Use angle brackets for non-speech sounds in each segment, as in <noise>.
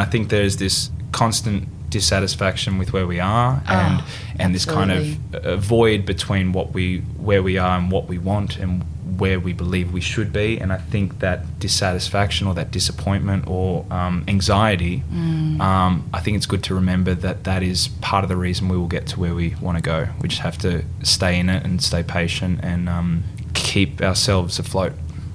and I think there's this constant dissatisfaction with where we are, and Oh, and this kind of uh, void between what we where we are and what we want and where we believe we should be. And I think that dissatisfaction or that disappointment or um, anxiety, Mm. um, I think it's good to remember that that is part of the reason we will get to where we want to go. We just have to stay in it and stay patient and um, keep ourselves afloat.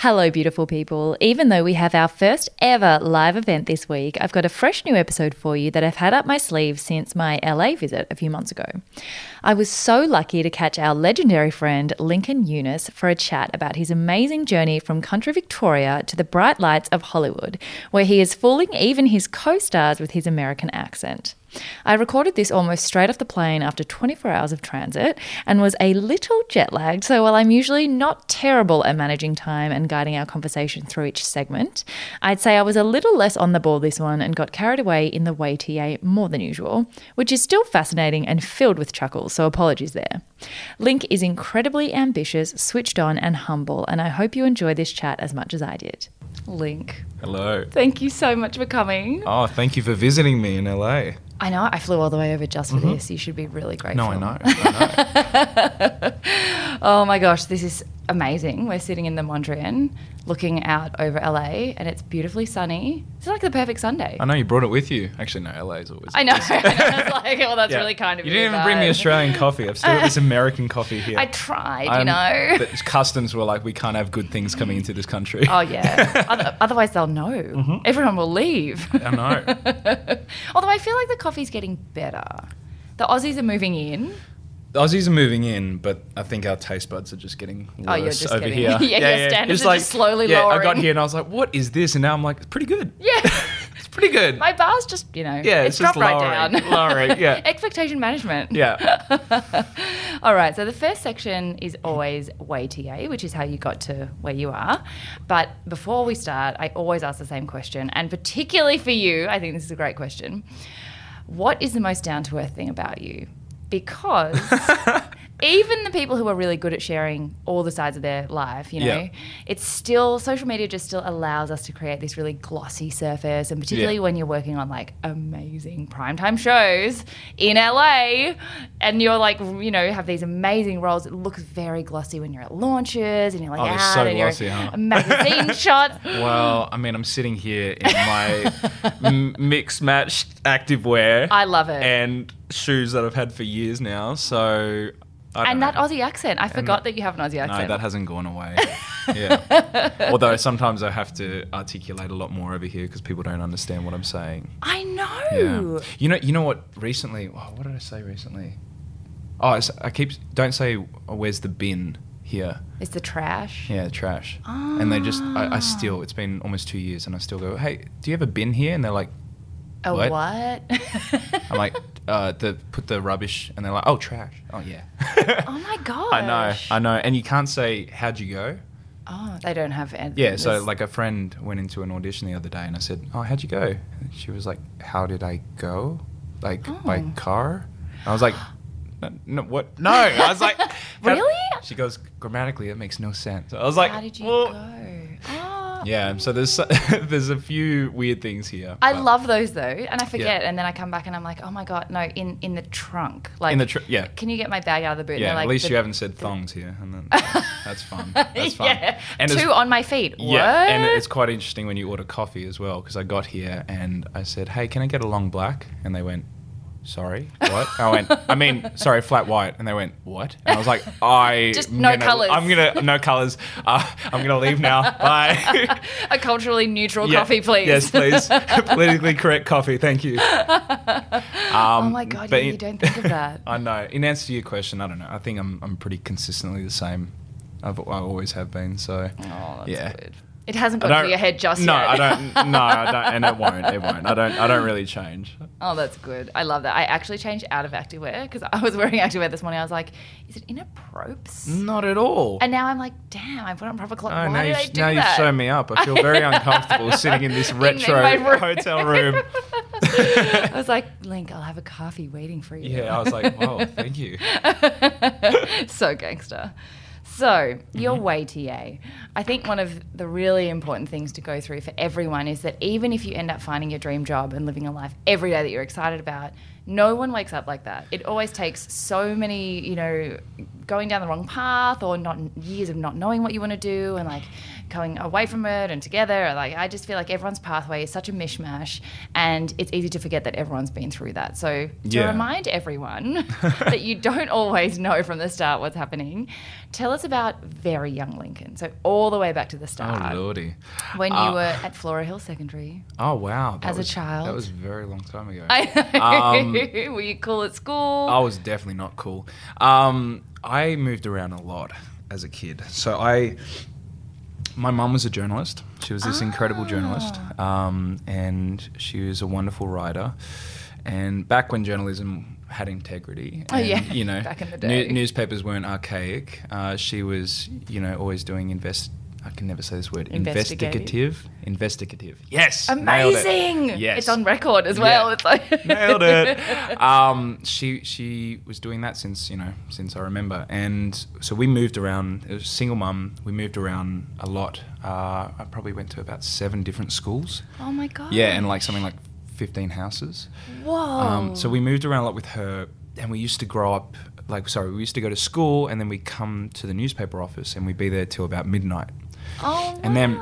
Hello, beautiful people. Even though we have our first ever live event this week, I've got a fresh new episode for you that I've had up my sleeve since my LA visit a few months ago. I was so lucky to catch our legendary friend Lincoln Younes for a chat about his amazing journey from country Victoria to the bright lights of Hollywood, where he is fooling even his co stars with his American accent. I recorded this almost straight off the plane after 24 hours of transit and was a little jet lagged. So, while I'm usually not terrible at managing time and guiding our conversation through each segment, I'd say I was a little less on the ball this one and got carried away in the way TA more than usual, which is still fascinating and filled with chuckles. So, apologies there. Linc is incredibly ambitious, switched on, and humble, and I hope you enjoy this chat as much as I did. Linc, Hello. thank you so much for coming. Oh, thank you for visiting me in LA. I know I flew all the way over just for mm-hmm. this. You should be really grateful. No, I know. I know. <laughs> Oh my gosh, this is amazing. We're sitting in the Mondrian looking out over LA and it's beautifully sunny. It's like the perfect Sunday. I know you brought it with you. Actually, no, LA is always. I know. <laughs> <laughs> I was like, well, that's Yeah. really kind of you. you. didn't even bring me Australian coffee. I've still got this American coffee here. <laughs> I tried, you I'm- know. The customs were like, we can't have good things coming into this country. Oh yeah. Other, otherwise, they'll know. Mm-hmm. Everyone will leave. I know. Although I feel like the coffee's getting better. The Aussies are moving in. The Aussies are moving in, but I think our taste buds are just getting worse Oh, you're just over getting- here. <laughs> yeah, your standards are just slowly yeah, I got here and I was like, what is this? And now I'm like, it's pretty good. Yeah. <laughs> it's pretty good. My bar's just, you know, Yeah, it's, it's just dropped right lowering, down. <laughs> lowering, yeah. Expectation management. yeah. All right, so the first section is always way TA, which is how you got to where you are. But before we start, I always ask the same question, and particularly for you, I think this is a great question. What is the most down to earth thing about you? Because <laughs> even the people who are really good at sharing all the sides of their life, you know, Yeah. it's still social media just still allows us to create this really glossy surface, and particularly Yeah. when you're working on like amazing primetime shows in LA, and you're like, you know, have these amazing roles. It looks very glossy when you're at launches and you're like Oh, out so and you're glossy, huh? magazine <laughs> shot. Well, I mean, I'm sitting here in my m- mixed matched activewear. I love it. And shoes that I've had for years now. So. And know. that Aussie accent. I forgot that- that you have an Aussie accent. No, that hasn't gone away. <laughs> yeah. Although sometimes I have to articulate a lot more over here because people don't understand what I'm saying. I know. Yeah. You know. You know what? Recently, oh, what did I say recently? Oh, I keep don't say oh, where's the bin here. It's the trash. Yeah, trash. And they just, I, I still, it's been almost two years, and I still go, hey, do you have a bin here? And they're like, A What? what? I'm like, <laughs> uh, the put the rubbish, and they're like, oh, trash. Oh yeah. <laughs> oh my god. <laughs> I know, I know, and you can't say how'd you go. Oh, they don't have. Ed- Yeah, so like a friend went into an audition the other day, and I said, "Oh, how'd you go?" And she was like, "How did I go? Like by Oh. car?" I was like, <gasps> "No, no what? No!" I was like, <laughs> Really? She goes, "Grammatically, it makes no sense." I was like, How did you "Well, go? Yeah, so there's <laughs> there's a few weird things here. I but- love those though, and I forget, and then I come back and I'm like, oh my god, no, in in the trunk, like In the tr- yeah. Can you get my bag out of the boot? Yeah, they're at least you haven't said thongs here, and then <laughs> that's fun. <laughs> That's fun. yeah, And two on my feet. Yeah, what? and it's quite interesting when you order coffee as well because I got here and I said, "Hey, can I get a long black?" And they went, sorry, what? I went, I mean, sorry, flat white. And they went, what? And I was like, <laughs> I. Just no colours. I'm going to, no colours. Uh, I'm going to leave now. Bye. <laughs> A culturally neutral Yeah. coffee, please. Yes, please. <laughs> Politically correct coffee. Thank you. oh my god, but yeah, you don't think of that. I know. In answer to your question, I don't know. I think I'm, I'm pretty consistently the same. I've, I always have been. So, Oh, that's yeah. good. It hasn't got to your head just no, yet. No, I don't. <laughs> No, I don't, and it won't. It won't. I don't. I don't really change. Oh, that's good. I love that. I actually changed out of activewear because I was wearing activewear this morning. I was like, is it in a inappropriate? Not at all. And now I'm like, damn, I put on proper clothes. Oh, Why now did you've, I do now that? shown me up. I feel very uncomfortable <laughs> sitting in this retro my room. hotel room. <laughs> I was like, Linc, I'll have a coffee waiting for you. Yeah, I was like, oh, thank you. so gangster. So, your way TA. Eh? I think one of the really important things to go through for everyone is that even if you end up finding your dream job and living a life every day that you're excited about, no one wakes up like that. It always takes so many, you know, going down the wrong path or not years of not knowing what you want to do and like going away from it and together. Like I just feel like everyone's pathway is such a mishmash and it's easy to forget that everyone's been through that. So to Yeah. remind everyone <laughs> that you don't always know from the start what's happening, tell us about very young Lincoln. So all the way back to the start. Oh lordy. when you Uh, were at Flora Hill Secondary. Oh wow. As a child? That was a very long time ago. <laughs> I Um, were you cool at school? I was definitely not cool. Um, I moved around a lot as a kid. So I, my mum was a journalist. She was this incredible journalist, Ah. um, and she was a wonderful writer. And back when journalism had integrity, Oh, yeah, you know, <laughs> back in the day. newspapers weren't archaic. Uh, she was, you know, always doing invest. I can never say this word. Investigative. Investigative. Investigative. Yes. nailed it. Amazing! Yes. It's on record as well. Yeah. It's like <laughs> Nailed it. Um, she she was doing that since you know since I remember, and so we moved around. It was single mum. We moved around a lot. Uh, I probably went to about seven different schools. Oh my god. Yeah, and like something like fifteen houses. Whoa. Um, so we moved around a lot with her, and we used to grow up. Like sorry, we used to go to school, and then we come to the newspaper office, and we'd be there till about midnight Oh and then-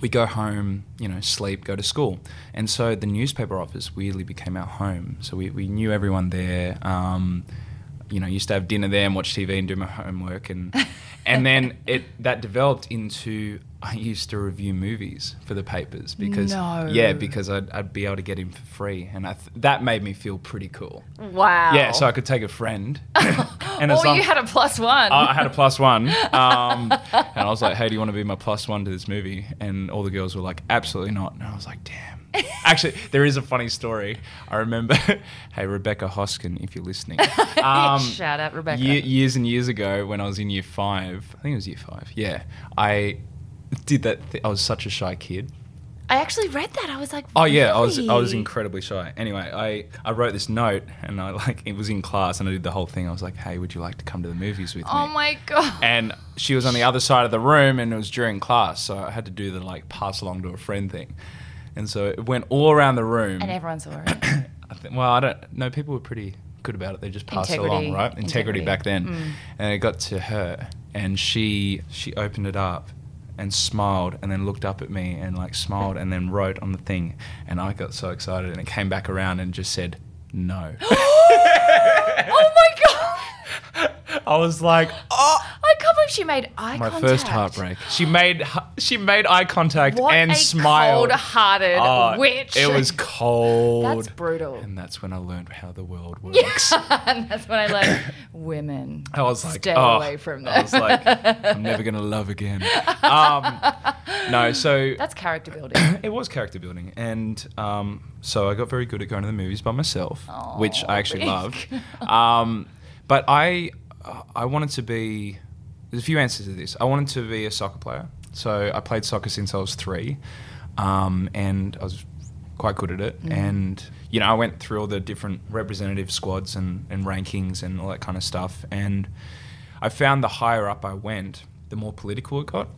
we go home, you know, sleep, go to school. And so the newspaper office weirdly became our home. So we, we knew everyone there. Um, you know, used to have dinner there and watch TV and do my homework. And, and then it that developed into I used to review movies for the papers because, No. yeah, because I'd, I'd be able to get in for free. And I th- that made me feel pretty cool. Wow. Yeah, so I could take a friend. <laughs> <laughs> and as oh, long- you had a plus one. I I had a plus one, <laughs> um, and I was like, "Hey, do you want to be my plus one to this movie?" And all the girls were like, "Absolutely not." And I was like, "Damn." Actually, there is a funny story. I remember, hey Rebecca Hoskin, if you're listening, um, Shout out, Rebecca. ye- years and years ago, when I was in year five, I think it was year five. Yeah, I did that. Th- I was such a shy kid. I actually read that. I was like, Oh yeah, I was I was really? incredibly shy. Anyway, I, I wrote this note and I <laughs> like it was in class and I did the whole thing. I was like, "Hey, would you like to come to the movies with me? Oh me?" my god. and she was on the other side of the room and it was during class so i had to do the like pass along to a friend thing and so it went all around the room and everyone saw it. <coughs> I think, well i don't know people were pretty good about it they just passed it Integrity. along right integrity, Integrity. back then Mm. and it got to her and she she opened it up and smiled and then looked up at me and like smiled and then wrote on the thing and i got so excited and it came back around and just said no <gasps> oh my god. <laughs> i was like oh I can't believe she made eye my contact. first heartbreak. She made she made eye contact What and a smiled. cold-hearted Oh, witch. It was cold. That's brutal. And that's when I learned how the world <laughs> works. and that's when I learned <coughs> women. I was like, stay oh, away from that. I was like, I'm never gonna love again. <laughs> Um, no, so That's character <coughs> building. it was character building, and um, so I got very good at going to the movies by myself, Aw, which I actually Vic. loved. Um, but I, I wanted to be. There's a few answers to this. I wanted to be a soccer player, so I played soccer since I was three, um, and I was quite good at it. Mm. And you know, I went through all the different representative squads and, and rankings and all that kind of stuff, and I found the higher up I went, the more political it got,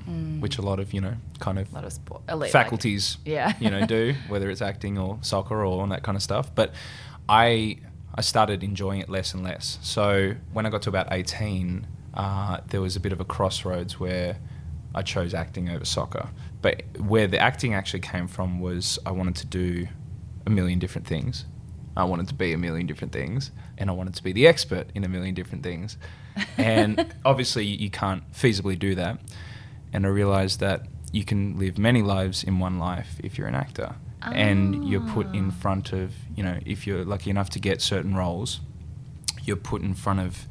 which a lot of you know kind of A lot of sport. Elite, like- faculties Yeah. you know do <laughs> whether it's acting or soccer or all that kind of stuff but i i started enjoying it less and less so when i got to about 18 uh, there was a bit of a crossroads where i chose acting over soccer but where the acting actually came from was i wanted to do a million different things I wanted to be a million different things, and I wanted to be the expert in a million different things. <laughs> And obviously, you can't feasibly do that. And I realized that you can live many lives in one life if you're an actor. And you're put in Ah. front of, you know, if you're lucky enough to get certain roles, you're put in front of,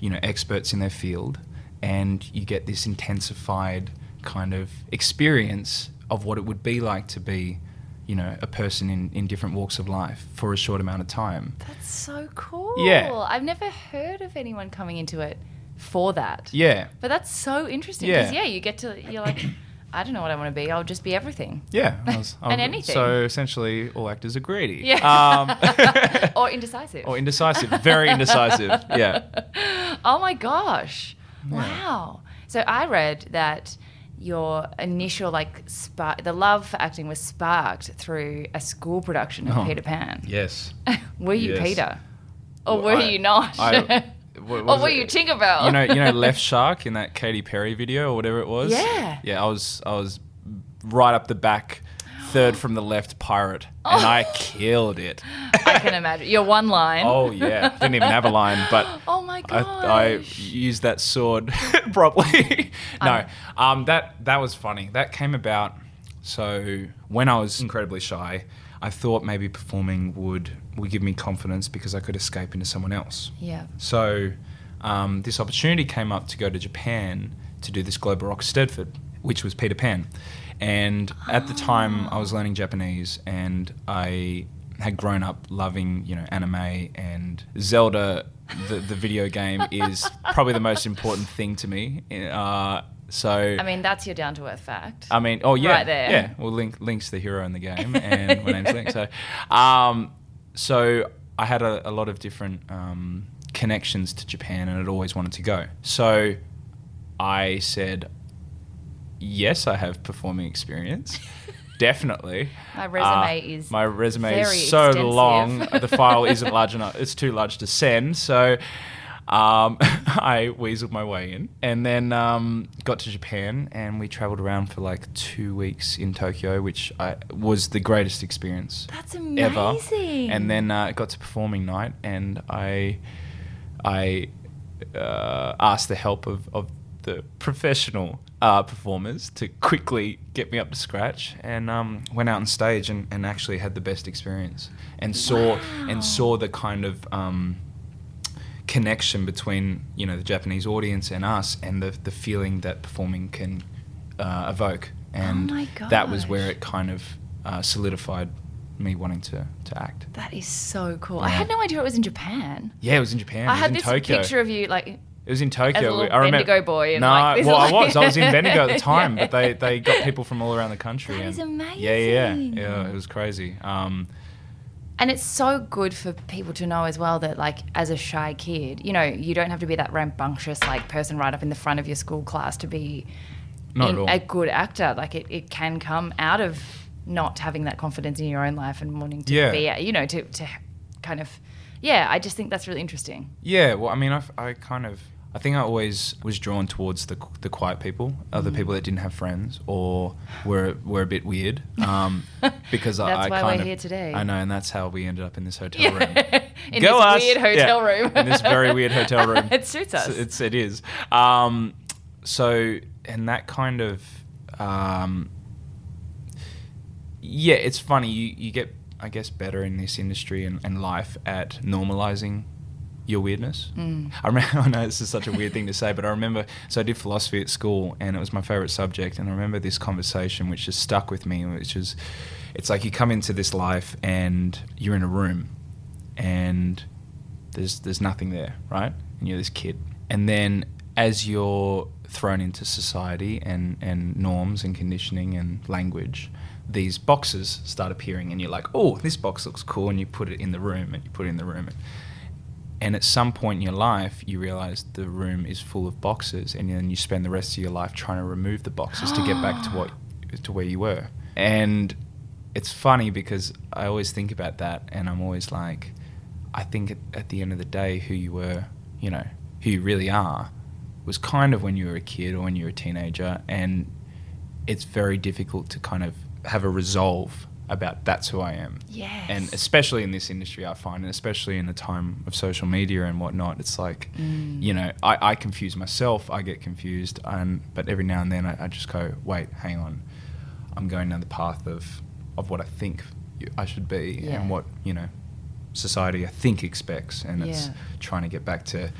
you know, experts in their field, and you get this intensified kind of experience of what it would be like to be, you know, a person in, in different walks of life for a short amount of time. That's so cool. Yeah. I've never heard of anyone coming into it for that. Yeah. But that's so interesting because, Yeah. yeah, you get to, you're like, I don't know what I want to be. I'll just be everything. Yeah. <laughs> I was- I And anything. So essentially, all actors are greedy. Yeah. Um, <laughs> or indecisive. or indecisive. Very <laughs> indecisive. Yeah. Oh my gosh. Yeah. Wow. So I read that your initial like spark the love for acting was sparked through a school production of Oh. Peter Pan. Yes. were you Yes. Peter? Or Well, were I- you not? I- what or was were it? you Tinkerbell? you know, you know, <laughs> Left Shark in that Katy Perry video or whatever it was. Yeah. yeah. I was, I was right up the back, third from the left pirate, and I <gasps> killed it. I can imagine. Your one line. oh yeah, <laughs> didn't even have a line, but Oh my I. I used that sword <laughs> properly. no, um, that that was funny. That came about. So when I was incredibly shy, I thought maybe performing would would give me confidence because I could escape into someone else. yeah. So um, this opportunity came up to go to Japan to do this Global Rock Stedford, which was Peter Pan. And at the time, I was learning Japanese, and I had grown up loving, you know, anime and Zelda. The, the video game is probably the most important thing to me. Uh, so I mean, that's your down to earth fact. I mean, oh yeah, Right there. yeah. Well, Link, Link's the hero in the game, and my name's Link. So, um, so I had a, a lot of different um, connections to Japan, and I'd always wanted to go. So, I said, yes, I have performing experience. <laughs> Definitely. My resume Uh, is my resume is so extensive. long. <laughs> the file isn't large enough. It's too large to send. So um, <laughs> I weaseled my way in, and then um, got to Japan, and we travelled around for like two weeks in Tokyo, which I, was the greatest experience That's ever. amazing. And then uh, got to performing night, and I I uh, asked the help of, of the professional uh, performers to quickly get me up to scratch, and um, went out on stage and, and actually had the best experience, and saw Wow. and saw the kind of um, connection between you know the Japanese audience and us, and the the feeling that performing can uh, evoke, and Oh that was where it kind of uh, solidified me wanting to, to act. that is so cool. I had no idea it was in Japan. Yeah, it was in Japan. I it was had in this Tokyo. picture of you like It was in Tokyo. as a little I remember, Bendigo boy no, like this <laughs> well, I was. I was in Bendigo at the <laughs> time, Yeah. but they, they got people from all around the country. That and is Yeah, yeah, yeah, yeah. It was crazy. Um, And it's so good for people to know as well that, like, as a shy kid, you know, you don't have to be that rambunctious, like, person right up in the front of your school class to be in- a good actor. Like, it, it can come out of not having that confidence in your own life and wanting to Yeah. be, you know, to, to kind of, yeah, I just think that's really interesting. Yeah, well, I mean, I, I kind of, I think I always was drawn towards the the quiet people, other Mm. people that didn't have friends or were were a bit weird. Um, <laughs> because I, That's I why kind we're of, here today. I know, and that's how we ended up in this hotel room. <laughs> in Go this us! weird hotel Yeah, room. in this very weird hotel room. <laughs> it suits us. So It's it is. Um, so and that kind of um, yeah, it's funny. You you get I guess better in this industry and, and life at normalizing your weirdness. Mm. I remember. <laughs> I know this is such a weird thing to say, but I remember. So I did philosophy at school, and it was my favorite subject. And I remember this conversation, which just stuck with me, which is, it's like you come into this life and you're in a room, and there's there's nothing there, right? And you're this kid, and then as you're thrown into society and and norms and conditioning and language, these boxes start appearing, and you're like, oh, this box looks cool, and you put it in the room, and you put it in the room. And at some point in your life, you realize the room is full of boxes, and then you spend the rest of your life trying to remove the boxes to get back to what to where you were. And it's funny because I always think about that, and I'm always like, I think at, at the end of the day, who you were, you know, who you really are, was kind of when you were a kid or when you were a teenager, and it's very difficult to kind of have a resolve about that's who I am. Yes. And especially in this industry, I find, and especially in the time of social media and whatnot, it's like, Mm. you know, I, I confuse myself, I get confused, and but every now and then I, I just go, wait, hang on, I'm going down the path of of what I think I should be Yeah. and what you know society I think expects, and it's trying to get back to.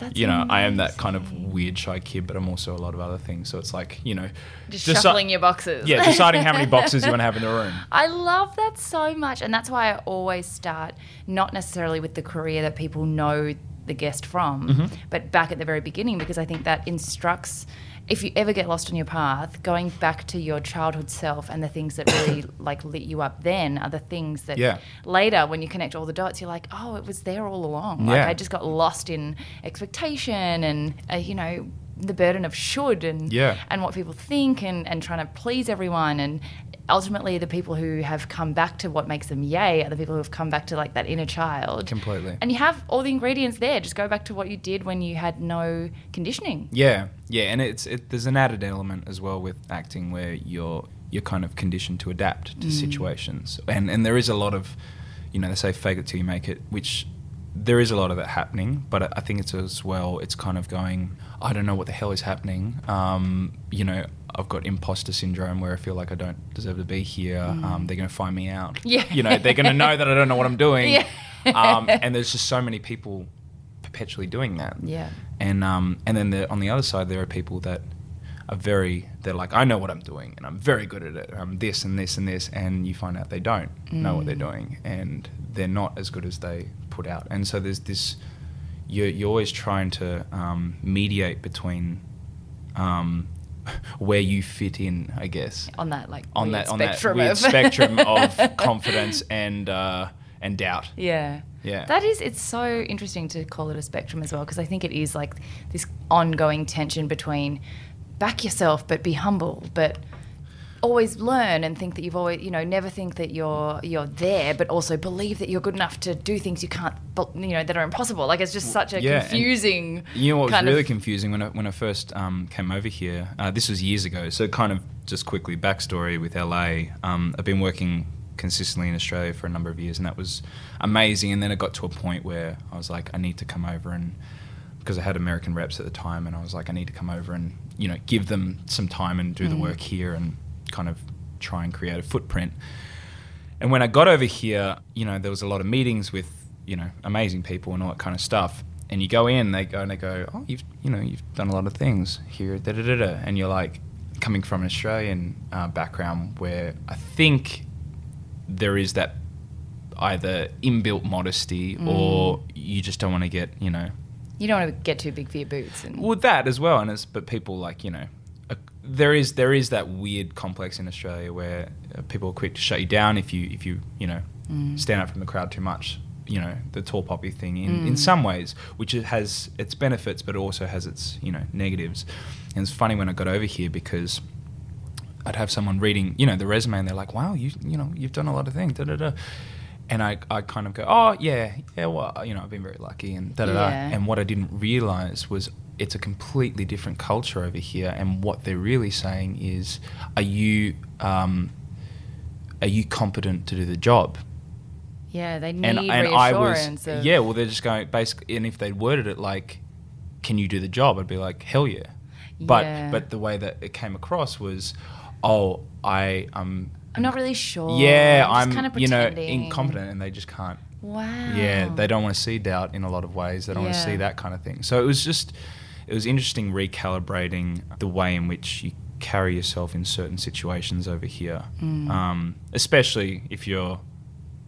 That's you know, I am that kind of weird shy kid, but I'm also a lot of other things. So it's like, you know, Just deci- shuffling your boxes. Yeah, deciding how many <laughs> boxes you want to have in the room. I love that so much. And that's why I always start not necessarily with the career that people know the guest from, Mhm. but back at the very beginning, because I think that instructs. If you ever get lost on your path, going back to your childhood self and the things that really <coughs> like lit you up then are the things that Yeah. later when you connect all the dots, you're like, oh, it was there all along. Like Yeah. I just got lost in expectation and uh, you know the burden of should and Yeah. and what people think and, and trying to please everyone and ultimately the people who have come back to what makes them yay are the people who have come back to like that inner child Completely. and you have all the ingredients there just go back to what you did when you had no conditioning Yeah, yeah, and it's it, there's an added element as well with acting where you're you're kind of conditioned to adapt to Mm. situations, and and there is a lot of, you know, they say fake it till you make it, which there is a lot of that happening, but I- I think it's as well. It's kind of going. I don't know what the hell is happening. Um, you know, I've got imposter syndrome where I feel like I don't deserve to be here. Um, they're going to find me out. Mm. Yeah. You know, they're going to know that I don't know what I'm doing. <laughs> Yeah. um, and there's just so many people perpetually doing that yeah and um, and then the, on the other side there are people that are very they're like I know what I'm doing and I'm very good at it I'm this and this and this and you find out they don't know what they're Mm. doing and they're not as good as they put out and so there's this you're, you're always trying to um, mediate between um, where you fit in I guess on that like on that on that spectrum weird of <laughs> spectrum of confidence and uh, and doubt Yeah. Yeah. That is, it's so interesting to call it a spectrum as well, because I think it is like this ongoing tension between back yourself, but be humble, but always learn and think that you've always, you know, never think that you're you're there, but also believe that you're good enough to do things you can't, you know, that are impossible. Like it's just such a Yeah, confusing. You know what was really of- confusing when I, when I first um, came over here? Uh, this was years ago. So, kind of just quickly backstory with LA. Um, I've been working consistently in Australia for a number of years, and that was amazing. And then it got to a point where I was like, I need to come over and because I had American reps at the time, and I was like, I need to come over and you know give them some time and do the Mm. work here and kind of try and create a footprint. And when I got over here, you know, there was a lot of meetings with, you know, amazing people and all that kind of stuff. And you go in, they go and they go, oh, you've, you know, you've done a lot of things here, da da da da. And you're like, coming from an Australian uh, background where I think there is that either inbuilt modesty or you just don't want to get, you know, You don't want to get too big for your boots. And well, that as well, and it's but people like you know, there is there is that weird complex in Australia where uh, people are quick to shut you down if you if you you know Mm. stand out from the crowd too much. You know the tall poppy thing in, in Mm. some ways, which it has its benefits, but it also has its you know negatives. And it's funny when I got over here because I'd have someone reading you know the resume and they're like, "Wow, you you know you've done a lot of things." Da da da. And I, I kind of go, oh yeah, yeah, well, you know, I've been very lucky and da da da. Yeah. And what I didn't realize was it's a completely different culture over here, and what they're really saying is, are you um, are you competent to do the job? yeah, they need and and I was yeah. Well, they're just going basically, and if they'd worded it like, "Can you do the job?" I'd be like, "Hell yeah!" But Yeah. but the way that it came across was, "Oh, I um I'm not really sure. yeah, I'm, I'm kind of you know incompetent," and they just can't. Wow. Yeah, they don't want to see doubt in a lot of ways. They don't want to see that kind of thing. So it was just, it was interesting recalibrating the way in which you carry yourself in certain situations over here, Mm. um, especially if you're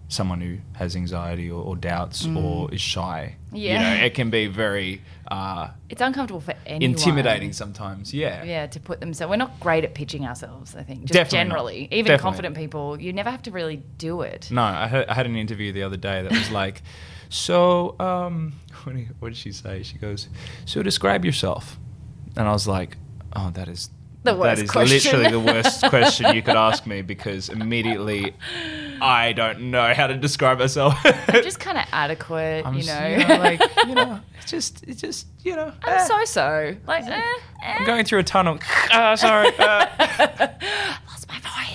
someone who has anxiety or, or doubts or is shy. Mm. Yeah. you know, it can be very uh, It's uncomfortable for anyone. intimidating sometimes. Yeah, Yeah, to put them. So we're not great at pitching ourselves. I think just Definitely not. generally, even Definitely. confident people, you never have to really do it. No, I, heard, I had an interview the other day that was <laughs> like, so um, <laughs> what, did, what did she say? She goes, so describe yourself, and I was like, oh, that is The worst that is question. literally the worst <laughs> question you could ask me because immediately I don't know how to describe myself. I'm just <laughs> kind of adequate, I'm you s- know. like you know, it's just it's just you know. I'm eh. so so. Like, eh, eh. I'm going through a tunnel. Ah, sorry. Uh.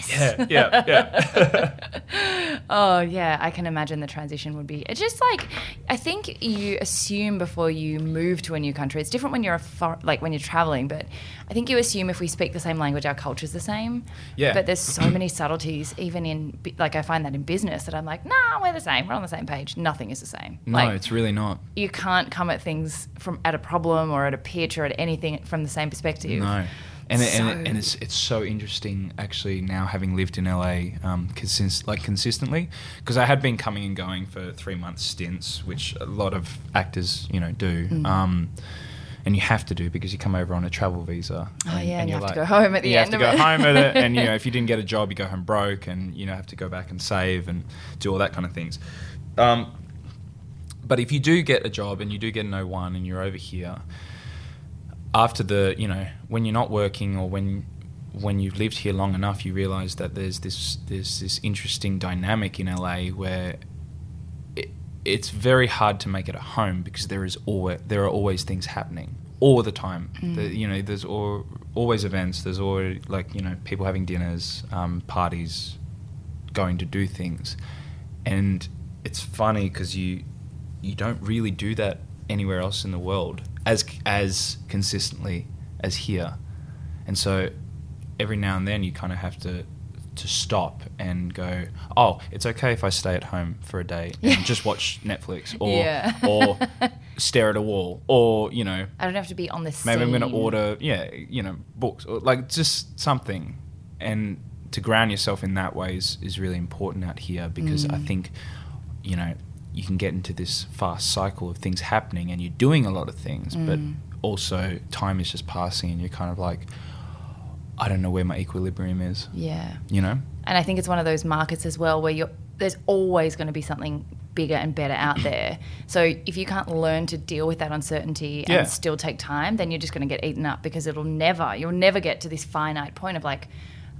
Yeah, yeah, yeah. <laughs> Oh yeah, I can imagine the transition would be. It's just like I think you assume before you move to a new country. It's different when you're a for, like when you're traveling, but I think you assume if we speak the same language, our culture's the same. Yeah. But there's so many subtleties, even in like I find that in business that I'm like, nah, we're the same. We're on the same page. Nothing is the same. No, like, it's really not. you can't come at things from at a problem or at a pitch or at anything from the same perspective. No. And, it, and, it, and it's it's so interesting actually now having lived in LA um, consist, like consistently because I had been coming and going for three month stints which a lot of actors you know do Mm. um, and you have to do because you come over on a travel visa Oh, yeah, and you have to go home at the you end have to of go it. home with it and you know <laughs> if you didn't get a job you go home broke and you know have to go back and save and do all that kind of things um, but if you do get a job and you do get an O1 and you're over here after the you know when you're not working or when when you've lived here long enough you realize that there's this there's this interesting dynamic in LA where it, it's very hard to make it a home because there is always there are always things happening all the time. Mm. The- you know there's al- always events. There's always like you know people having dinners um, parties going to do things. And it's funny because you you don't really do that anywhere else in the world as as consistently as here and so every now and then you kind of have to to stop and go oh it's okay if i stay at home for a day and just <laughs> watch netflix or Yeah. or <laughs> stare at a wall or you know I don't have to be on this. maybe i'm going to order yeah you know books or like just something and to ground yourself in that way is, is really important out here because i Mm. think you know you can get into this fast cycle of things happening and you're doing a lot of things but Mm. also time is just passing and you're kind of like i don't know where my equilibrium is Yeah. you know And I think it's one of those markets as well where you're there's always going to be something bigger and better out <clears throat> there. So if you can't learn to deal with that uncertainty Yeah. and still take time, then you're just going to get eaten up because it'll never you'll never get to this finite point of like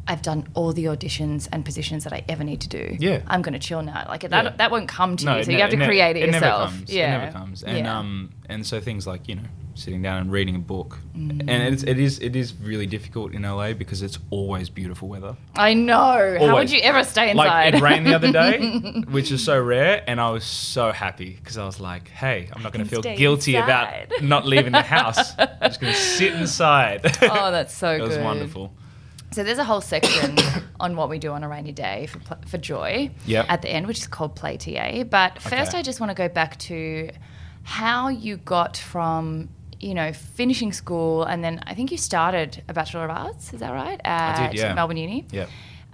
I've done all the auditions and positions that I ever need to do. Yeah. I'm going to chill now. Like Yeah. that, that won't come to you. it So you have to ne- create it, Never yourself. comes. Yeah. It never comes. And Yeah. um and so things like, you know, sitting down and reading a book. Mm. And it's, it is it is really difficult in LA because it's always beautiful weather. I know. How would you ever stay inside? Like it rained the other day, <laughs> which is so rare, and I was so happy because I was like, "Hey, I'm not going to feel guilty inside. about not leaving the house. I'm just going to sit <laughs> inside." Oh, that's so good. <laughs> It was wonderful. So there's a whole section <coughs> on what we do on a rainy day for, for joy Yep. at the end, which is called Play TA. But first, Okay. I just want to go back to how you got from you know finishing school, and then I think you started a Bachelor of Arts. Is that right? At did, yeah. Melbourne Uni. Yep.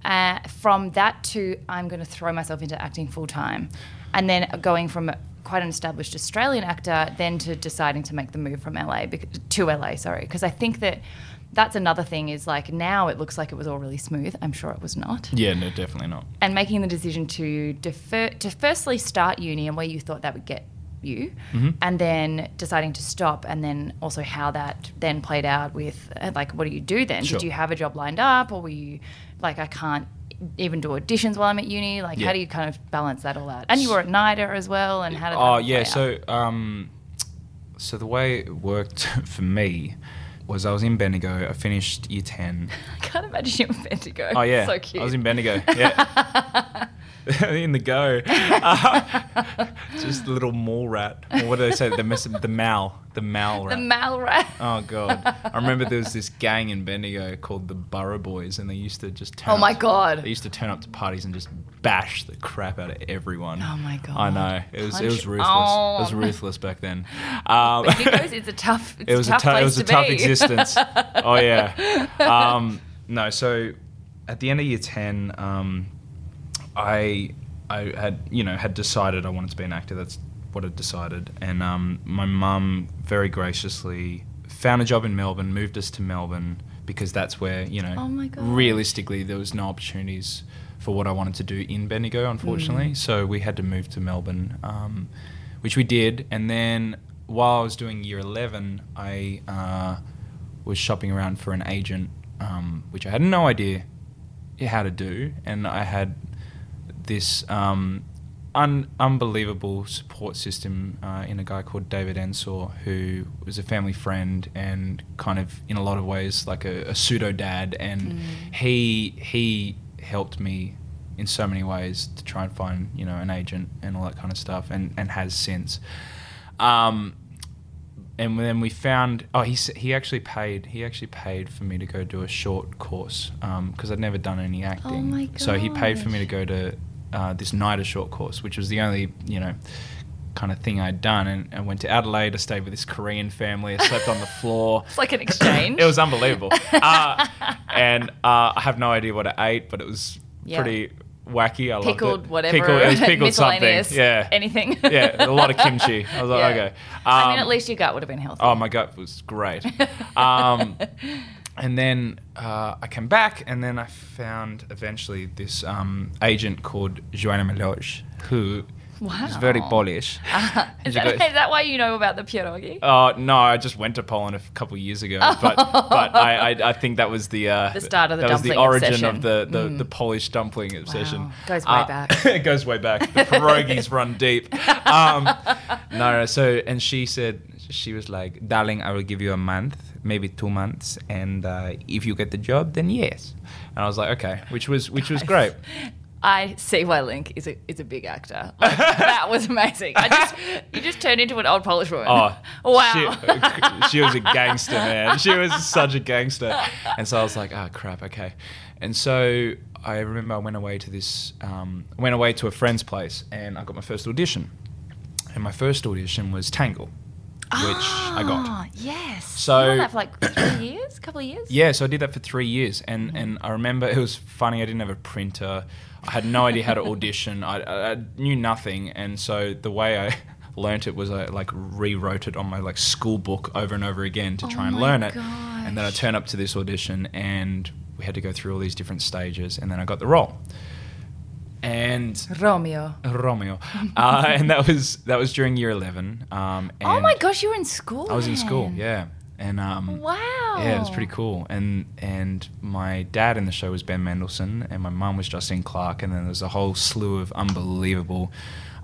Uh, from that to I'm going to throw myself into acting full time, and then going from quite an established Australian actor then to deciding to make the move from LA to LA. Sorry, because I think that that's another thing is like now it looks like it was all really smooth. I'm sure it was not. Yeah, no, definitely not. And making the decision to defer to firstly start uni and where you thought that would get you, Mhm. and then deciding to stop, and then also how that then played out with uh, like what do you do then? Sure. Did you have a job lined up, or were you like I can't even do auditions while I'm at uni? Like Yeah. how do you kind of balance that all out? And you were at NIDA as well, and how did that Oh all yeah, so um, so the way it worked <laughs> for me was I was in Bendigo. I finished year ten. <laughs> I can't imagine you in Bendigo. Oh yeah, so cute. I was in Bendigo. Yeah, <laughs> <laughs> in the go. Uh, <laughs> just a little mall rat. Or what do they say? The mess, the mal, the mal the rat. mal rat. <laughs> Oh god! I remember there was this gang in Bendigo called the Burrow Boys, and they used to just turn Oh my up to- God. They used to turn up to parties and just bash the crap out of everyone. Oh my God. I know it was it Punch was ruthless. It was ruthless back then. Um, Bendigo's it's a tough. It's it was a tough tou- place it was to a tough be. existence. oh yeah. Um, no, so at the end of year ten, um, I I had you know had decided I wanted to be an actor. That's what I decided, and um, my mum very graciously found a job in Melbourne, moved us to Melbourne because that's where you know Oh realistically there was no opportunities for what I wanted to do in Bendigo, unfortunately. Mm. So we had to move to Melbourne, um, which we did. And then while I was doing year 11, I uh, was shopping around for an agent, um, which I had no idea how to do. And I had this um, un- unbelievable support system uh, in a guy called David Ensor, who was a family friend and kind of, in a lot of ways, like a, a pseudo dad. And Mm. he he helped me in so many ways to try and find you know an agent and all that kind of stuff, and and has since. Um, and then we found oh he he actually paid he actually paid for me to go do a short course because I'd never done any acting. my So he paid for me to go to uh, this NIDA short course, which was the only you know kind of thing I'd done, and I went to Adelaide. I stayed with this Korean family. I slept on the <laughs> floor. It's like an exchange. it was unbelievable. <laughs> uh, and uh, I have no idea what I ate, but it was Yeah. pretty wacky. I loved pickled it. whatever. Pickled, it was <laughs> pickled something. Yeah. Anything. yeah, a lot of kimchi. I was like, Yeah. okay. I mean, Um, at least your gut would have been healthy. Oh, my gut was great. um, and then uh, I came back, and then I found eventually this um, agent called Joanna Meloge, who is very Wow. Polish. <laughs> is, She that, <laughs> is that why you know about the pierogi? Uh, no, I just went to Poland a couple of years ago, but but I, I I think that was the uh, The start of the that was the origin obsession. of the the, Mm. the Polish dumpling obsession. Wow. Goes way Uh, back. <laughs> it goes way back. The pierogies run deep. Um, no, no. So and she said she was like, "Darling, I will give you a month, maybe two months, and uh, if you get the job, then yes." And I was like, "Okay," which was which was great. I see why Linc is a is a big actor. Like, <laughs> that was amazing. I just you just turned into an old Polish woman. Oh, <laughs> wow. She, she was a gangster, man. She was such a gangster. And so I was like, oh, crap, okay. And so I remember I went away to this, um, went away to a friend's place and I got my first audition. And my first audition was Tangle, which I got. Ah, Yes. So- that for like three <coughs> years, couple of years. Yeah, so I did that for three years, and, and I remember it was funny. I didn't have a printer. I had no idea how to audition. I, I, knew nothing, and so the way I <laughs> learnt it was I like rewrote it on my like school book over and over again to try Oh and my learn it. And then I gosh. turned up to this audition, and we had to go through all these different stages, and then I got the role. And Romeo. Romeo, uh, <laughs> and that was that was during year eleven. Um, Oh my gosh, you were in school. I was in school, yeah, and um, Wow. yeah, it was pretty cool. And and my dad in the show was Ben Mendelsohn, and my mum was Justine Clarke, and then there was a whole slew of unbelievable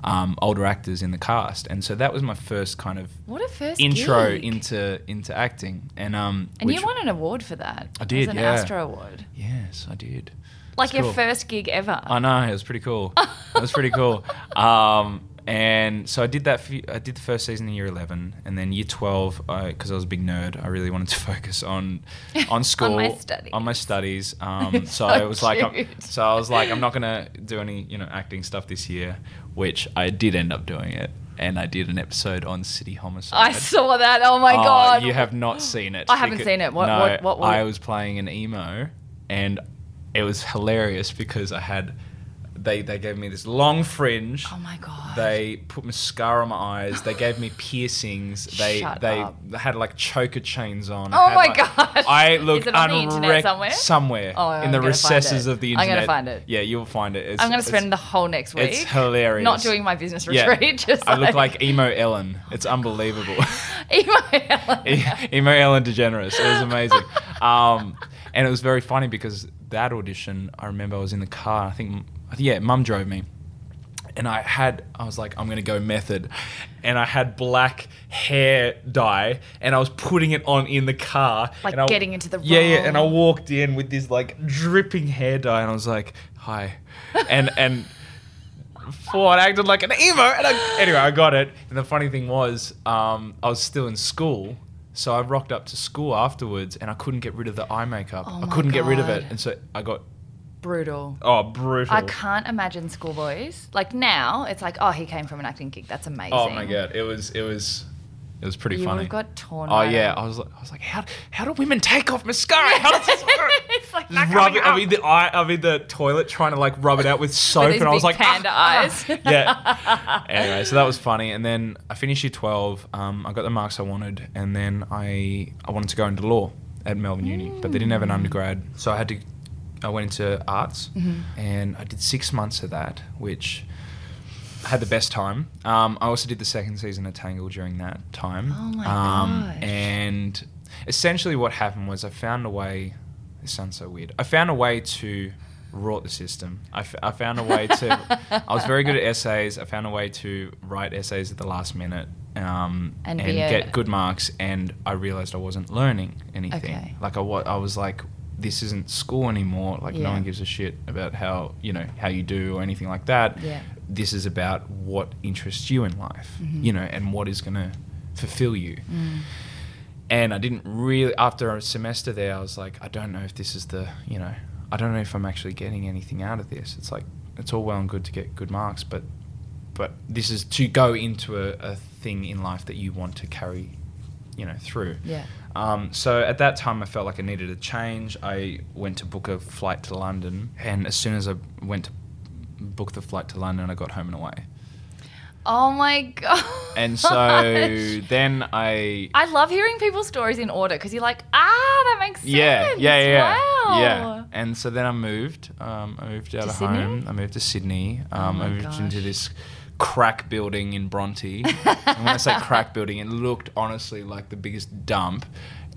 um, older actors in the cast. And so that was my first kind of What a first intro gig. into into acting. And um, And you won an award for that. I It did, was an yeah. Astra Award. Yes, I did. Like your cool. first gig ever. I know it was pretty cool. it was pretty cool. <laughs> Um, and so I did that. For, I did the first season in year eleven, and then year twelve, because I, was a big nerd, I really wanted to <laughs> focus on <laughs> on school, my studies. on my studies. Um, so So I was like, I'm, so I was like, I'm not gonna do any, you know, acting stuff this year, which I did end up doing it, and I did an episode on City Homicide. I saw that. Oh my Oh, god. You have not seen it. I haven't because- seen it. What- no, what- what- what- I was playing an emo, and it was hilarious because I had they they gave me this long fringe. Oh my god. They put mascara on my eyes. They gave me <gasps> piercings. They Shut they up. had like choker chains on. Oh my like- gosh. I look Is it on the internet somewhere? somewhere Oh, in the recesses of the internet. I'm gonna find it. Yeah, you'll find it. It's, I'm going to spend the whole next week. It's hilarious. Not doing my business Yeah. retreat. <laughs> Just I look like emo Ellen. It's unbelievable. <laughs> email. <laughs> E- emo Ellen DeGeneres. It was amazing. Um, and it was very funny because that audition, I remember I was in the car. I think, yeah, mum drove me. And I had, I was like, I'm going to go method. And I had black hair dye and I was putting it on in the car. Like and I- getting into the Yeah, yeah. And I walked in with this like dripping hair dye and I was like, hi. <laughs> And, and, Ford acted like an emo. And I, anyway, I got it. And the funny thing was, um, I was still in school. So I rocked up to school afterwards and I couldn't get rid of the eye makeup. Oh I couldn't get rid of it. And so I got, Brutal. oh, brutal. I can't imagine schoolboys. Like now, it's like, oh, he came from an acting gig. That's amazing. Oh my God. It was, it was, it was pretty You funny. have got torn. oh yeah. out. I was like, I was like, how, how do women take off mascara? How does this <laughs> work? It's like not rub it. I mean the eye. I'm in the toilet trying to like rub it out with <laughs> soap, and I was like, panda "Ah, ah." eyes. <laughs> yeah. <laughs> Anyway, so that was funny, and then I finished year twelve. Um, I got the marks I wanted, and then I I wanted to go into law at Melbourne Uni, but they didn't have an undergrad, so I had to. I went into arts, Mm-hmm. and I did six months of that, which. Had the best time. Um, I also did the second season of Tangle during that time. Oh my um, gosh. And essentially, what happened was I found a way. This sounds so weird. I found a way to rot the system. I, f- I found a way to. I was very good at essays. I found a way to write essays at the last minute um, And and, get good marks. And I realized I wasn't learning anything. Okay. Like I, wa- I was like this isn't school anymore. Like no one gives a shit about how you know how you do or anything like that. Yeah. This is about what interests you in life, Mhm. you know, and what is going to fulfill you. Mm. And I didn't really after a semester there, I was like, I don't know if this is the you know, I don't know if I'm actually getting anything out of this. It's like it's all well and good to get good marks, but but this is to go into a, a thing in life that you want to carry, you know, through. Yeah. Um, so at that time, I felt like I needed a change. I went to book a flight to London, and as soon as I went to book the flight to London, I got Home and Away. Oh my god. And so <laughs> then I, I love hearing people's stories in order because you're like, ah, that makes sense. yeah, yeah, yeah, Wow. yeah. And so then I moved. Um, I moved out To of Sydney? home. I moved to Sydney. Oh Um, my I moved into this crack building in Bronte. <laughs> and when I say crack building, it looked honestly like the biggest dump.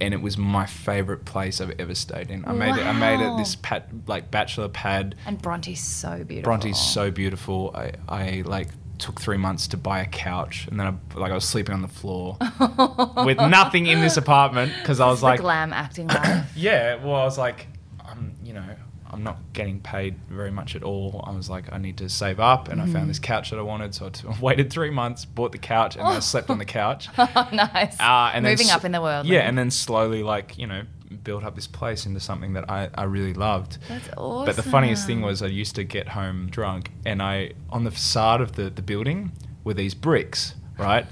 And it was my favorite place I've ever stayed in. I made it. I made it this pat, like bachelor pad. And Bronte's so beautiful. Bronte's so beautiful. I, I like took three months to buy a couch, and then I, like I was sleeping on the floor <laughs> with nothing in this apartment because I was like, glam acting <coughs> life. yeah. Well, I was like, I'm, you know, I'm not getting paid very much at all. I was like, I need to save up, and I Mm-hmm. found this couch that I wanted, so I t- <laughs> waited three months, bought the couch, and then I <laughs> slept on the couch. oh, nice. Uh, and Moving s- up in the world. Yeah, like- and then slowly, like you know, built up this place into something that I, I really loved. That's awesome. But the funniest thing was, I used to get home drunk, and I on the facade of the the building were these bricks, right,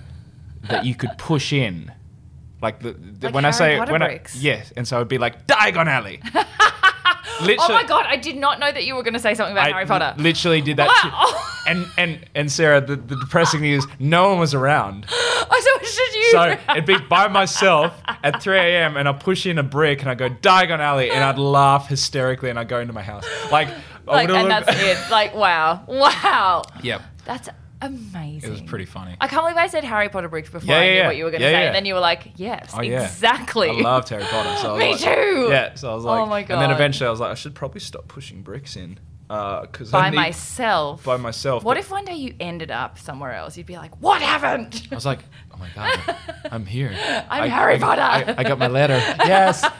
that you could push in. Like the, the Like when I say Potter when bricks? I yes, and so it'd be like Diagon Alley. <laughs> <laughs> oh my god, I did not know that you were going to say something about I Harry Potter. li- literally did that. Wow. And and and Sarah, the, the depressing thing is, no one was around. <gasps> I so just you. So it'd be by myself at 3 a.m. and I'd push in a brick and I'd go Diagon Alley and I'd <laughs> laugh hysterically and I'd go into my house. Like, like, and that's it. Like, wow, wow. Yep. That's amazing. It was pretty funny. I can't believe I said Harry Potter bricks before Yeah, I knew yeah, what you were going to yeah, say, and then you were like, "Yes, Oh, exactly." I loved Harry Potter. So I <laughs> Me like- too. Yeah, so I was oh like, Oh my God. And then eventually I was like, I should probably stop pushing bricks in. Because By myself. By myself. What but if one day you ended up somewhere else? You'd be like, "What happened?" I was like, oh my God, I'm here. <laughs> I'm I- Harry I- Potter. I, I got my letter. <laughs> yes. Um,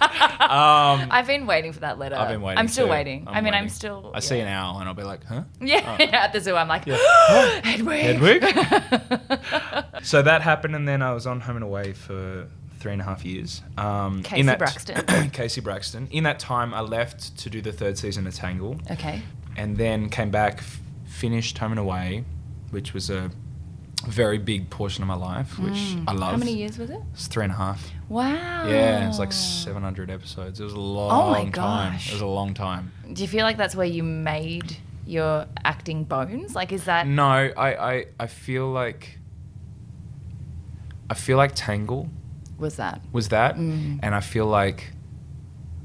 I've been waiting for that letter. I've been waiting. I'm still too. waiting. I mean, I'm still. I see an owl and I'll be like, huh? Yeah, Oh. <laughs> at the zoo, I'm like, Yeah. <gasps> Hedwig. Hedwig? so that happened, and then I was on Home and Away for three and a half years. Um, Casey in that Braxton. <coughs> Casey Braxton. In that time, I left to do the third season of Tangle, okay. and then came back, f- finished Home and Away, which was a very big portion of my life, which Mm. I love. How many years was it? It's three and a half. Wow. Yeah, it was like 700 episodes. It was a long Oh my time. gosh. It was a long time. Do you feel like that's where you made your acting bones? Like, is that? No, I, I, I feel like I feel like Tangle Was that? was that, Mm. and I feel like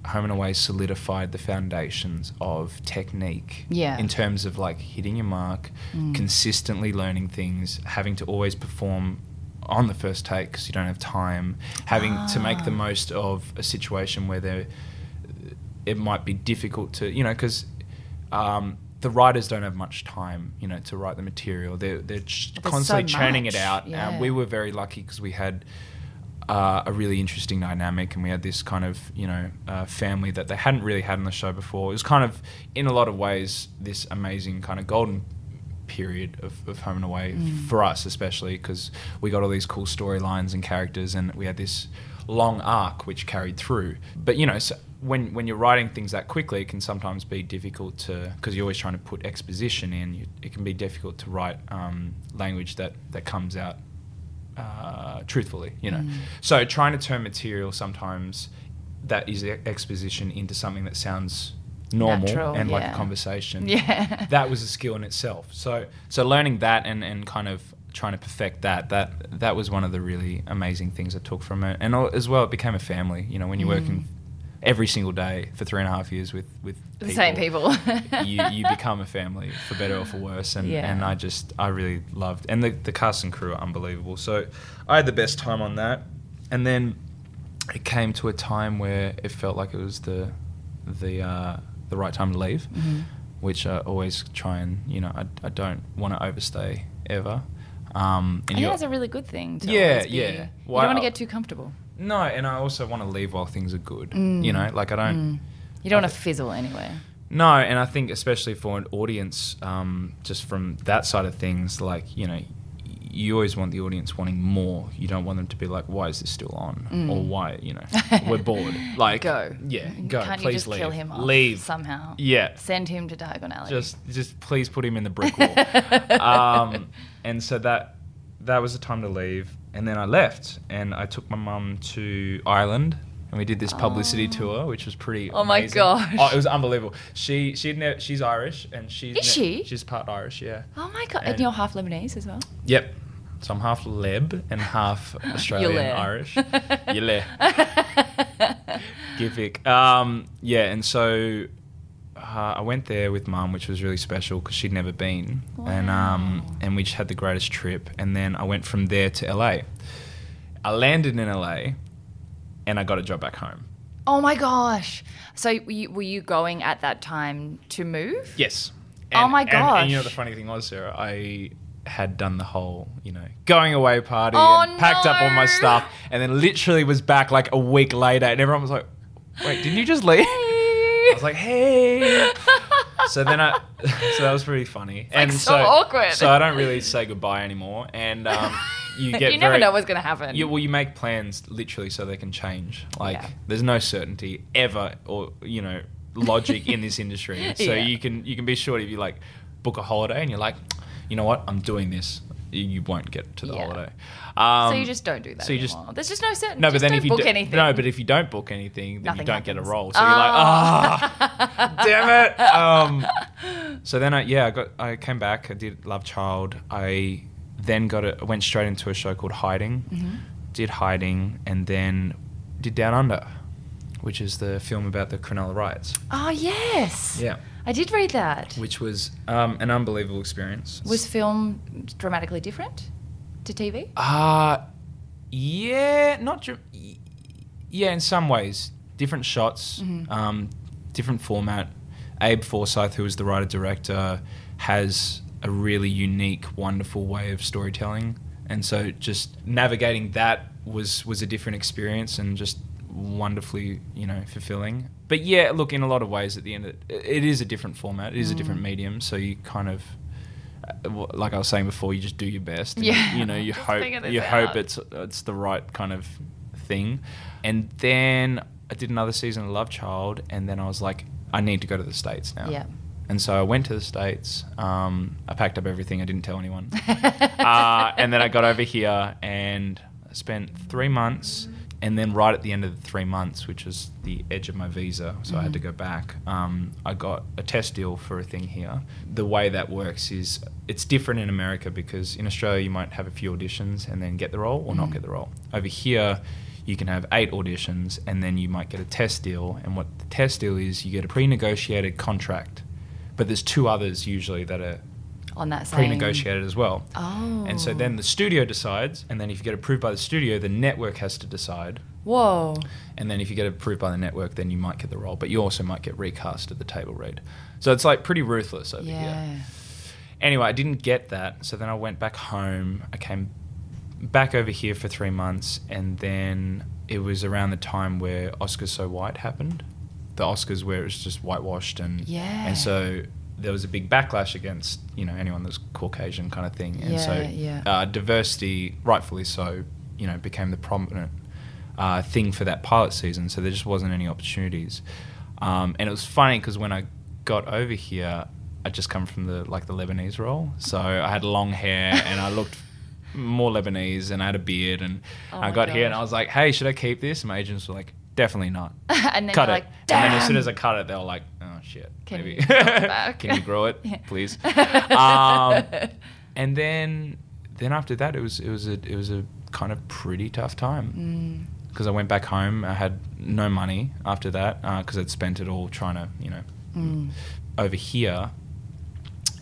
Home and Away solidified the foundations of technique. Yeah. In terms of like hitting your mark, Mm. consistently learning things, having to always perform on the first take because you don't have time, having to make the Ah. most of a situation where there it might be difficult to you know because. Um, the writers don't have much time, you know, to write the material. They're they're ch- There's so constantly churning it out. yeah. And we were very lucky because we had uh, a really interesting dynamic, and we had this kind of you know uh, family that they hadn't really had on the show before. It was kind of, in a lot of ways, this amazing kind of golden period of, of Home and Away Mm. for us, especially because we got all these cool storylines and characters, and we had this long arc which carried through. But you know, so when when you're writing things that quickly, it can sometimes be difficult to because you're always trying to put exposition in. You, it can be difficult to write um, language that that comes out uh, truthfully, you know. Mm. So trying to turn material sometimes that is exposition into something that sounds normal Natural, and like a conversation. Yeah. <laughs> That was a skill in itself. So so learning that and, and kind of trying to perfect that that that was one of the really amazing things I took from it. And as well it became a family, you know, when you're Mm. working every single day for three and a half years with with The same people. <laughs> you, you <laughs> become a family for better or for worse and, Yeah. and I just I really loved and the, the cast and crew are unbelievable so I had the best time on that and then it came to a time where it felt like it was the the uh, the right time to leave Mhm. which I always try and you know I, I don't want to overstay ever um, I and think you that's a really good thing. To Yeah, yeah. You don't want to get too comfortable. No, and I also want to leave while things are good. Mm. You know, like I don't. Mm. You don't want to fizzle anywhere. No, and I think especially for an audience, um, just from that side of things, like you know, you always want the audience wanting more. You don't want them to be like, "Why is this still on?" Mm. or "Why, you know, <laughs> we're bored." Like, Go. yeah, go. Can't please you just leave. kill him off leave somehow? Yeah, Send him to Diagon Alley. just just please put him in the brick wall. <laughs> um, and so that that was the time to leave, and then I left, and I took my mum to Ireland. And we did this publicity Oh. tour, which was pretty. Oh my gosh. Oh, it was unbelievable. She she never, she's Irish and she's Is she? she's part Irish, yeah. oh my god! And, and- you're half Lebanese as well. Yep. So I'm half Leb and half <laughs> Australian. Irish. <laughs> Yule. Givik. Um, yeah, and so uh, I went there with mum, which was really special because she'd never been, and um, and we just had the greatest trip. And then I went from there to LA. I landed in LA, and I got a job back home. Oh my gosh! So were you, were you going at that time to move? Yes. Oh my And, and you know gosh. the funny thing was, Sarah, I had done the whole, you know, going away party Oh and packed up all my stuff, and then literally was back like a week later, and everyone was like, "Wait, didn't you just leave?" <laughs> I was like, "Hey." so then I, <laughs> so that was pretty funny, like and so awkward. So I don't really say goodbye anymore, and um, <laughs> you get you never very- know what's going to happen. you, well, you make plans literally so they can change. Like, Yeah. there's no certainty ever, or you know, logic in this industry. <laughs> So Yeah. you can you can be sure if you like book a holiday and you're like, you know what, I'm doing this. You- won't get to the Yeah. holiday. Um, so you just don't do that. so you just- anymore. There's just no certainty. no, but then if you book do, anything. no, but if you don't book anything, then Nothing you don't get a happens. role. So you're like, ah, <laughs> damn it. Um, so then I yeah I got I came back. I did Love Child. I then got a I went straight into a show called Hiding. Mm-hmm. Did Hiding and then did Down Under, which is the film about the Cronulla riots. oh yes. Yeah, I did read that. which was um, an unbelievable experience. Was film dramatically different to TV? Uh yeah, not dr- yeah, in some ways, different shots, Mhm. um, different format. Abe Forsyth, who is the writer director, has a really unique, wonderful way of storytelling, and so just navigating that was was a different experience and just wonderfully, you know, fulfilling. But yeah, look, in a lot of ways, at the end, of it, it is a different format. It is a different Mm. medium, so you kind of. uh, Like I was saying before, you just do your best. Yeah. You know, you <laughs> Just hope you hope it's it's the right kind of thing. And then I did another season of Love Child, and then I was like, I need to go to the states now. Yeah. And so I went to the states. Um, I packed up everything. I didn't tell anyone. <laughs> uh, and then I got over here and spent three months. And then right at the end of the three months, which was the edge of my visa, so I had to Mhm. go back. Um, I got a test deal for a thing here. The way that works is it's different in America because in Australia you might have a few auditions and then get the role or not Mhm. get the role. Over here, you can have eight auditions and then you might get a test deal. And what the test deal is, you get a pre-negotiated contract, but there's two others usually that are On that same. pre-negotiated as well. Oh. And so then the studio decides, and then if you get approved by the studio, the network has to decide. Whoa. And then if you get approved by the network, then you might get the role, but you also might get recast at the table read. So it's like pretty ruthless over Yeah. here. Anyway, I didn't get that, so then I went back home. I came back over here for three months, and then it was around the time where Oscars So White happened. The Oscars where it was just whitewashed, and Yeah. and so there was a big backlash against you know anyone that's Caucasian kind of thing, and so Yeah, yeah. Uh, diversity, rightfully so, you know, became the prominent uh, thing for that pilot season. So there just wasn't any opportunities, um, and it was funny because when I got over here, I just come from the like the Lebanese role, so I had long hair <laughs> and I looked more Lebanese and I had a beard, and Oh I got here and. I was like, hey, should I keep this? And my agents were like, definitely not. <laughs> and then cut it. like, and then as soon as I cut it, they were like, "Oh shit, Can maybe you grow it back? <laughs> can you grow it, Yeah. please?" <laughs> um, and then then after that, it was it was a it was a kind of pretty tough time Mm. because I went back home. I had no money after that because I'd spent it all trying to you know Mm. over here.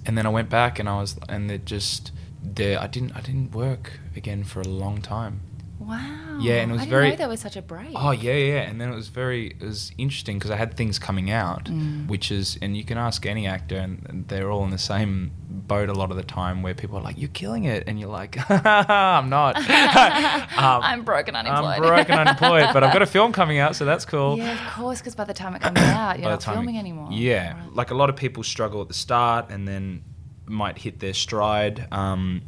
And then I went back and I was and it just there I didn't I didn't work again for a long time. Wow. Yeah, and it was very. I didn't very- know there was such a break. Oh yeah, yeah, yeah. and then it was very it was interesting because I had things coming out, Mm. which is and you can ask any actor and, and they're all in the same boat a lot of the time where people are like, "You're killing it," and you're like, <laughs> "I'm not. <laughs> Um, I'm broken unemployed. I'm broken <laughs> unemployed, but I've got a film coming out, so that's cool." Yeah, of course, because by the time it comes out, <coughs> you're not filming it- anymore. Yeah, Right. like a lot of people struggle at the start and then might hit their stride. Um,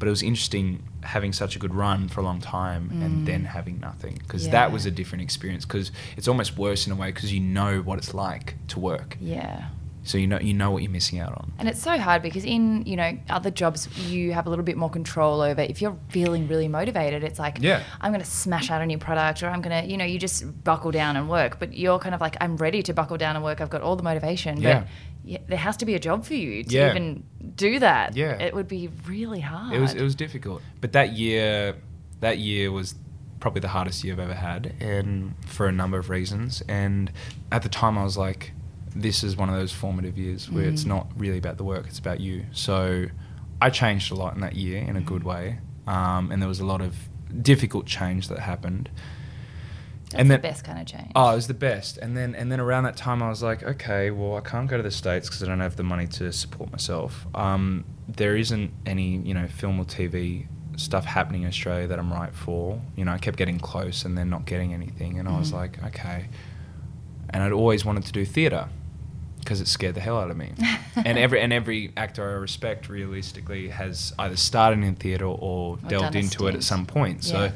but it was interesting having such a good run for a long time and mm. then having nothing because Yeah. that was a different experience because it's almost worse in a way because you know what it's like to work Yeah. so you know you know what you're missing out on And it's so hard because in, you know, other jobs you have a little bit more control over. If you're feeling really motivated, it's like, Yeah. I'm going to smash out a new product or I'm going to, you know, you just buckle down and work. But you're kind of like, I'm ready to buckle down and work. I've got all the motivation. Yeah. But yeah, there has to be a job for you to Yeah. even do that. Yeah. It would be really hard. It was it was difficult, but that year that year was probably the hardest year I've ever had, and for a number of reasons. And at the time, I was like, "This is one of those formative years where it's Mm. not really about the work; it's about you." So I changed a lot in that year in a good way, um, and there was a lot of difficult change that happened. That's and the then- best kind of change. Oh, it was the best. And then and then around that time, I was like, okay, well, I can't go to the states because I don't have the money to support myself. Um, there isn't any you know film or TV stuff happening in Australia that I'm right for. You know, I kept getting close and then not getting anything, and I was Mhm. like, okay. And I'd always wanted to do theatre because it scared the hell out of me. <laughs> and every and every actor I respect realistically has either started in theatre or, done delved into it at some point. So.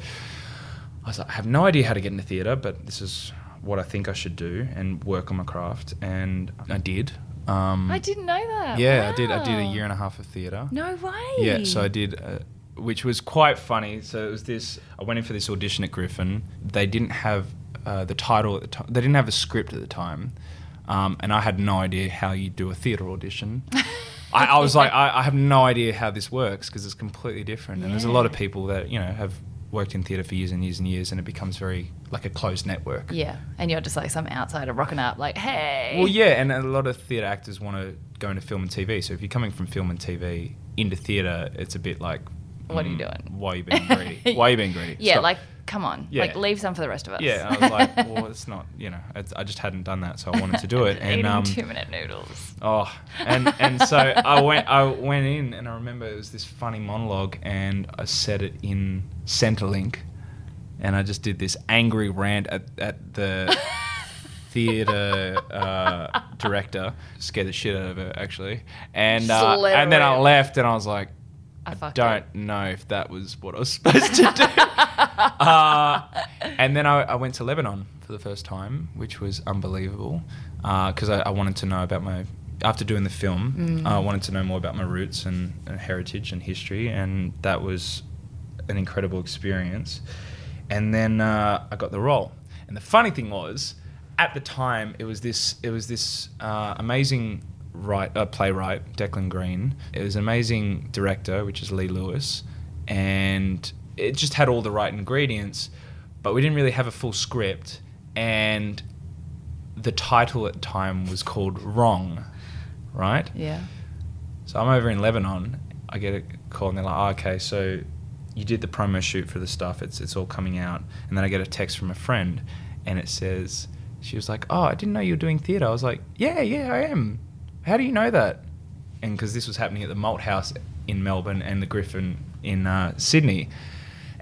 Yeah. I was like, I have no idea how to get into theatre, but this is what I think I should do and work on my craft, and I did. Um, I didn't know that. Yeah, I did. I did a year and a half of theatre. No way. Yeah, so I did, uh, which was quite funny. So it was this. I went in for this audition at Griffin. They didn't have uh, the title at the time. They didn't have a script at the time, um, and I had no idea how you do a theatre audition. I, I was like, <laughs> I, I have no idea how this works because it's completely different. And there's a lot of people that you know have worked in theatre for years and years and years, and it becomes very like a closed network. Yeah, and you're just like some outsider rocking up, like, hey. Well, yeah, and a lot of theatre actors want to go into film and TV. So if you're coming from film and TV into theatre, it's a bit like, What are you mm, doing? Why are you being greedy? <laughs> why are you being greedy? Yeah, Stop. like, come on, Yeah. like, leave some for the rest of us. Yeah, I was like, <laughs> well, it's not, you know, it's, I just hadn't done that, so I wanted to do <laughs> it. And Eating um, two minute noodles. Oh, and and so <laughs> I went I went in and I remember it was this funny monologue and I said it in Centrelink, and I just did this angry rant at at the theater uh, director, scared the shit out of her actually, and uh, and then I left and I was like. I I don't it. know if that was what I was supposed to do. <laughs> uh, and then I, I went to Lebanon for the first time, which was unbelievable because I, I wanted to know about my. After doing the film, Mm. I wanted to know more about my roots and, and heritage and history, and that was an incredible experience. And then uh, I got the role. And the funny thing was, at the time, it was this it was this uh, amazing write, uh, playwright, Declan Greene. It was an amazing director, which is Lee Lewis, and it just had all the right ingredients, but we didn't really have a full script. And the title at the time was called Wrong, right? Yeah. So I'm over in Lebanon. I get a call and they're like, oh, okay, so you did the promo shoot for the stuff. It's it's all coming out. And then I get a text from a friend, and it says she was like, oh, I didn't know you were doing theatre. I was like, yeah, yeah, I am. How do you know that? And because this was happening at the Malthouse in Melbourne and the Griffin in uh, Sydney,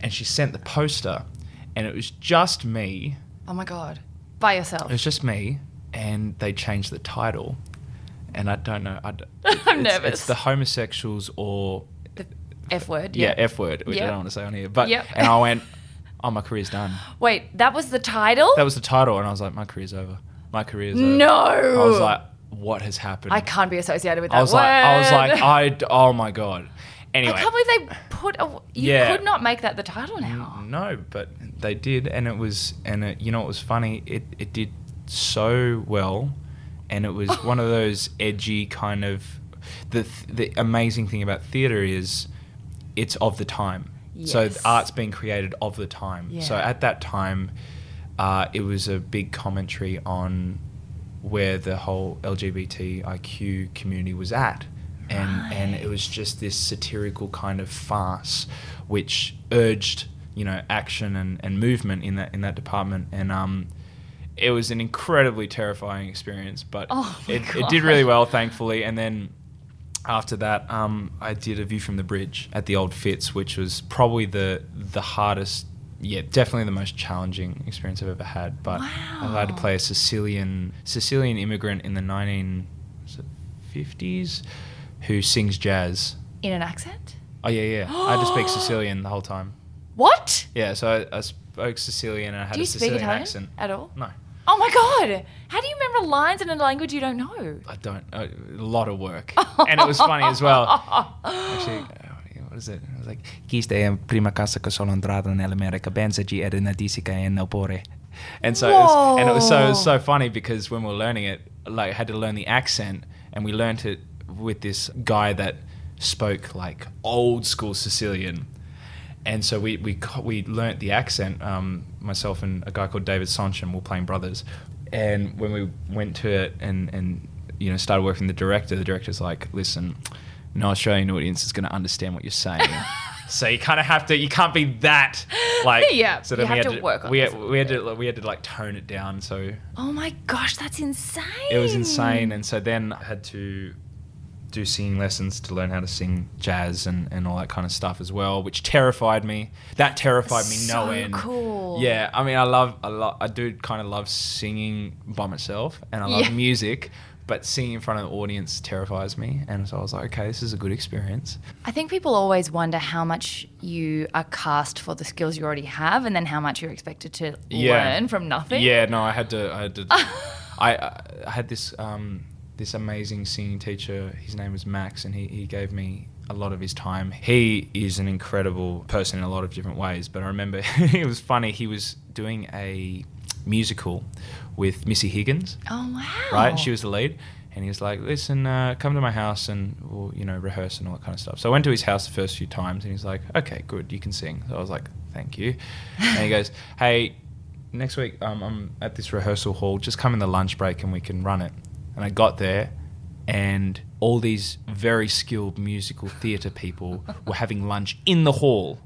and she sent the poster, and it was just me. Oh my god. By yourself. It was just me, and they changed the title. And I don't know. I, am <laughs> it's- nervous. It's the homosexuals or the F word. yeah, F word, which I don't want to say on here. But Yep. and I went, <laughs> oh, my career's done. Wait, that was the title? That was the title, and I was like, my career's over. My career's over. No. I was like, what has happened? I can't be associated with that I was word. like, I was like, I, oh my god. Anyway, I can't believe they put a. You Yeah. could not make that the title now. No, but they did, and it was, and it, you know, what was funny. It it did so well, and it was <laughs> one of those edgy kind of. The th- the amazing thing about theatre is, it's of the time. So Yes. art's being created of the time. So Yeah. at that time, uh, it was a big commentary on where the whole LGBTIQ community was at. And, and it was just this satirical kind of farce which urged you know action and, and movement in that in that department. And um it was an incredibly terrifying experience but Oh it, it did really well thankfully. And then after that, um, I did a view from the bridge at the Old Fitz, which was probably the the hardest, yeah, definitely the most challenging experience I've ever had. But I had to play a Sicilian Sicilian immigrant in the 1950s who sings jazz. In an accent? Oh yeah, yeah. I had to speak <gasps> Sicilian the whole time. What? Yeah, so I, I spoke Sicilian and I had Do you a speak Sicilian Italian accent. at all? No, Oh my god! How do you remember lines in a language you don't know? I don't. A lot of work, <laughs> and it was funny as well. Actually, <laughs> uh, what is it? It was like questa è prima casa che sono nell'America. Benzaji era una disca e nel pore. And so, it was, and it was so it was so funny because when we were learning it, like I had to learn the accent, and we learned it with this guy that spoke like old school Sicilian. And so we we we learnt the accent. Um, myself and a guy called David Soncin were playing brothers. And when we went to it and and you know started working with the director, the director's like, "Listen, no Australian audience is going to understand what you're saying." <laughs> so you kind of have to. You can't be that like. <laughs> Yeah, So then we had to work on we had, we had to we had to like tone it down. So Oh my gosh, that's insane. it was insane. And so then I had to do singing lessons to learn how to sing jazz and, and all that kind of stuff as well, which terrified me. That terrified me no So end. cool. Yeah, I mean, I love, I love, I do kind of love singing by myself, and I love Yeah. music. But singing in front of the audience terrifies me, and so I was like, okay, this is a good experience. I think people always wonder how much you are cast for the skills you already have, and then how much you're expected to learn from nothing. Yeah, no, I had to. I had to. <laughs> I, I had this um, this amazing singing teacher. His name was Max, and he, he gave me a lot of his time. He is an incredible person in a lot of different ways. But I remember <laughs> it was funny. He was doing a musical with Missy Higgins, Oh wow. right? She was the lead. And he was like, "Listen, uh, come to my house and we'll, you know, rehearse and all that kind of stuff." So I went to his house the first few times, and he's like, "Okay, good, you can sing." So I was like, "Thank you." And he goes, <laughs> "Hey, next week um, I'm at this rehearsal hall. Just come in the lunch break and we can run it." And I got there, and all these very skilled musical theatre people <laughs> were having lunch in the hall.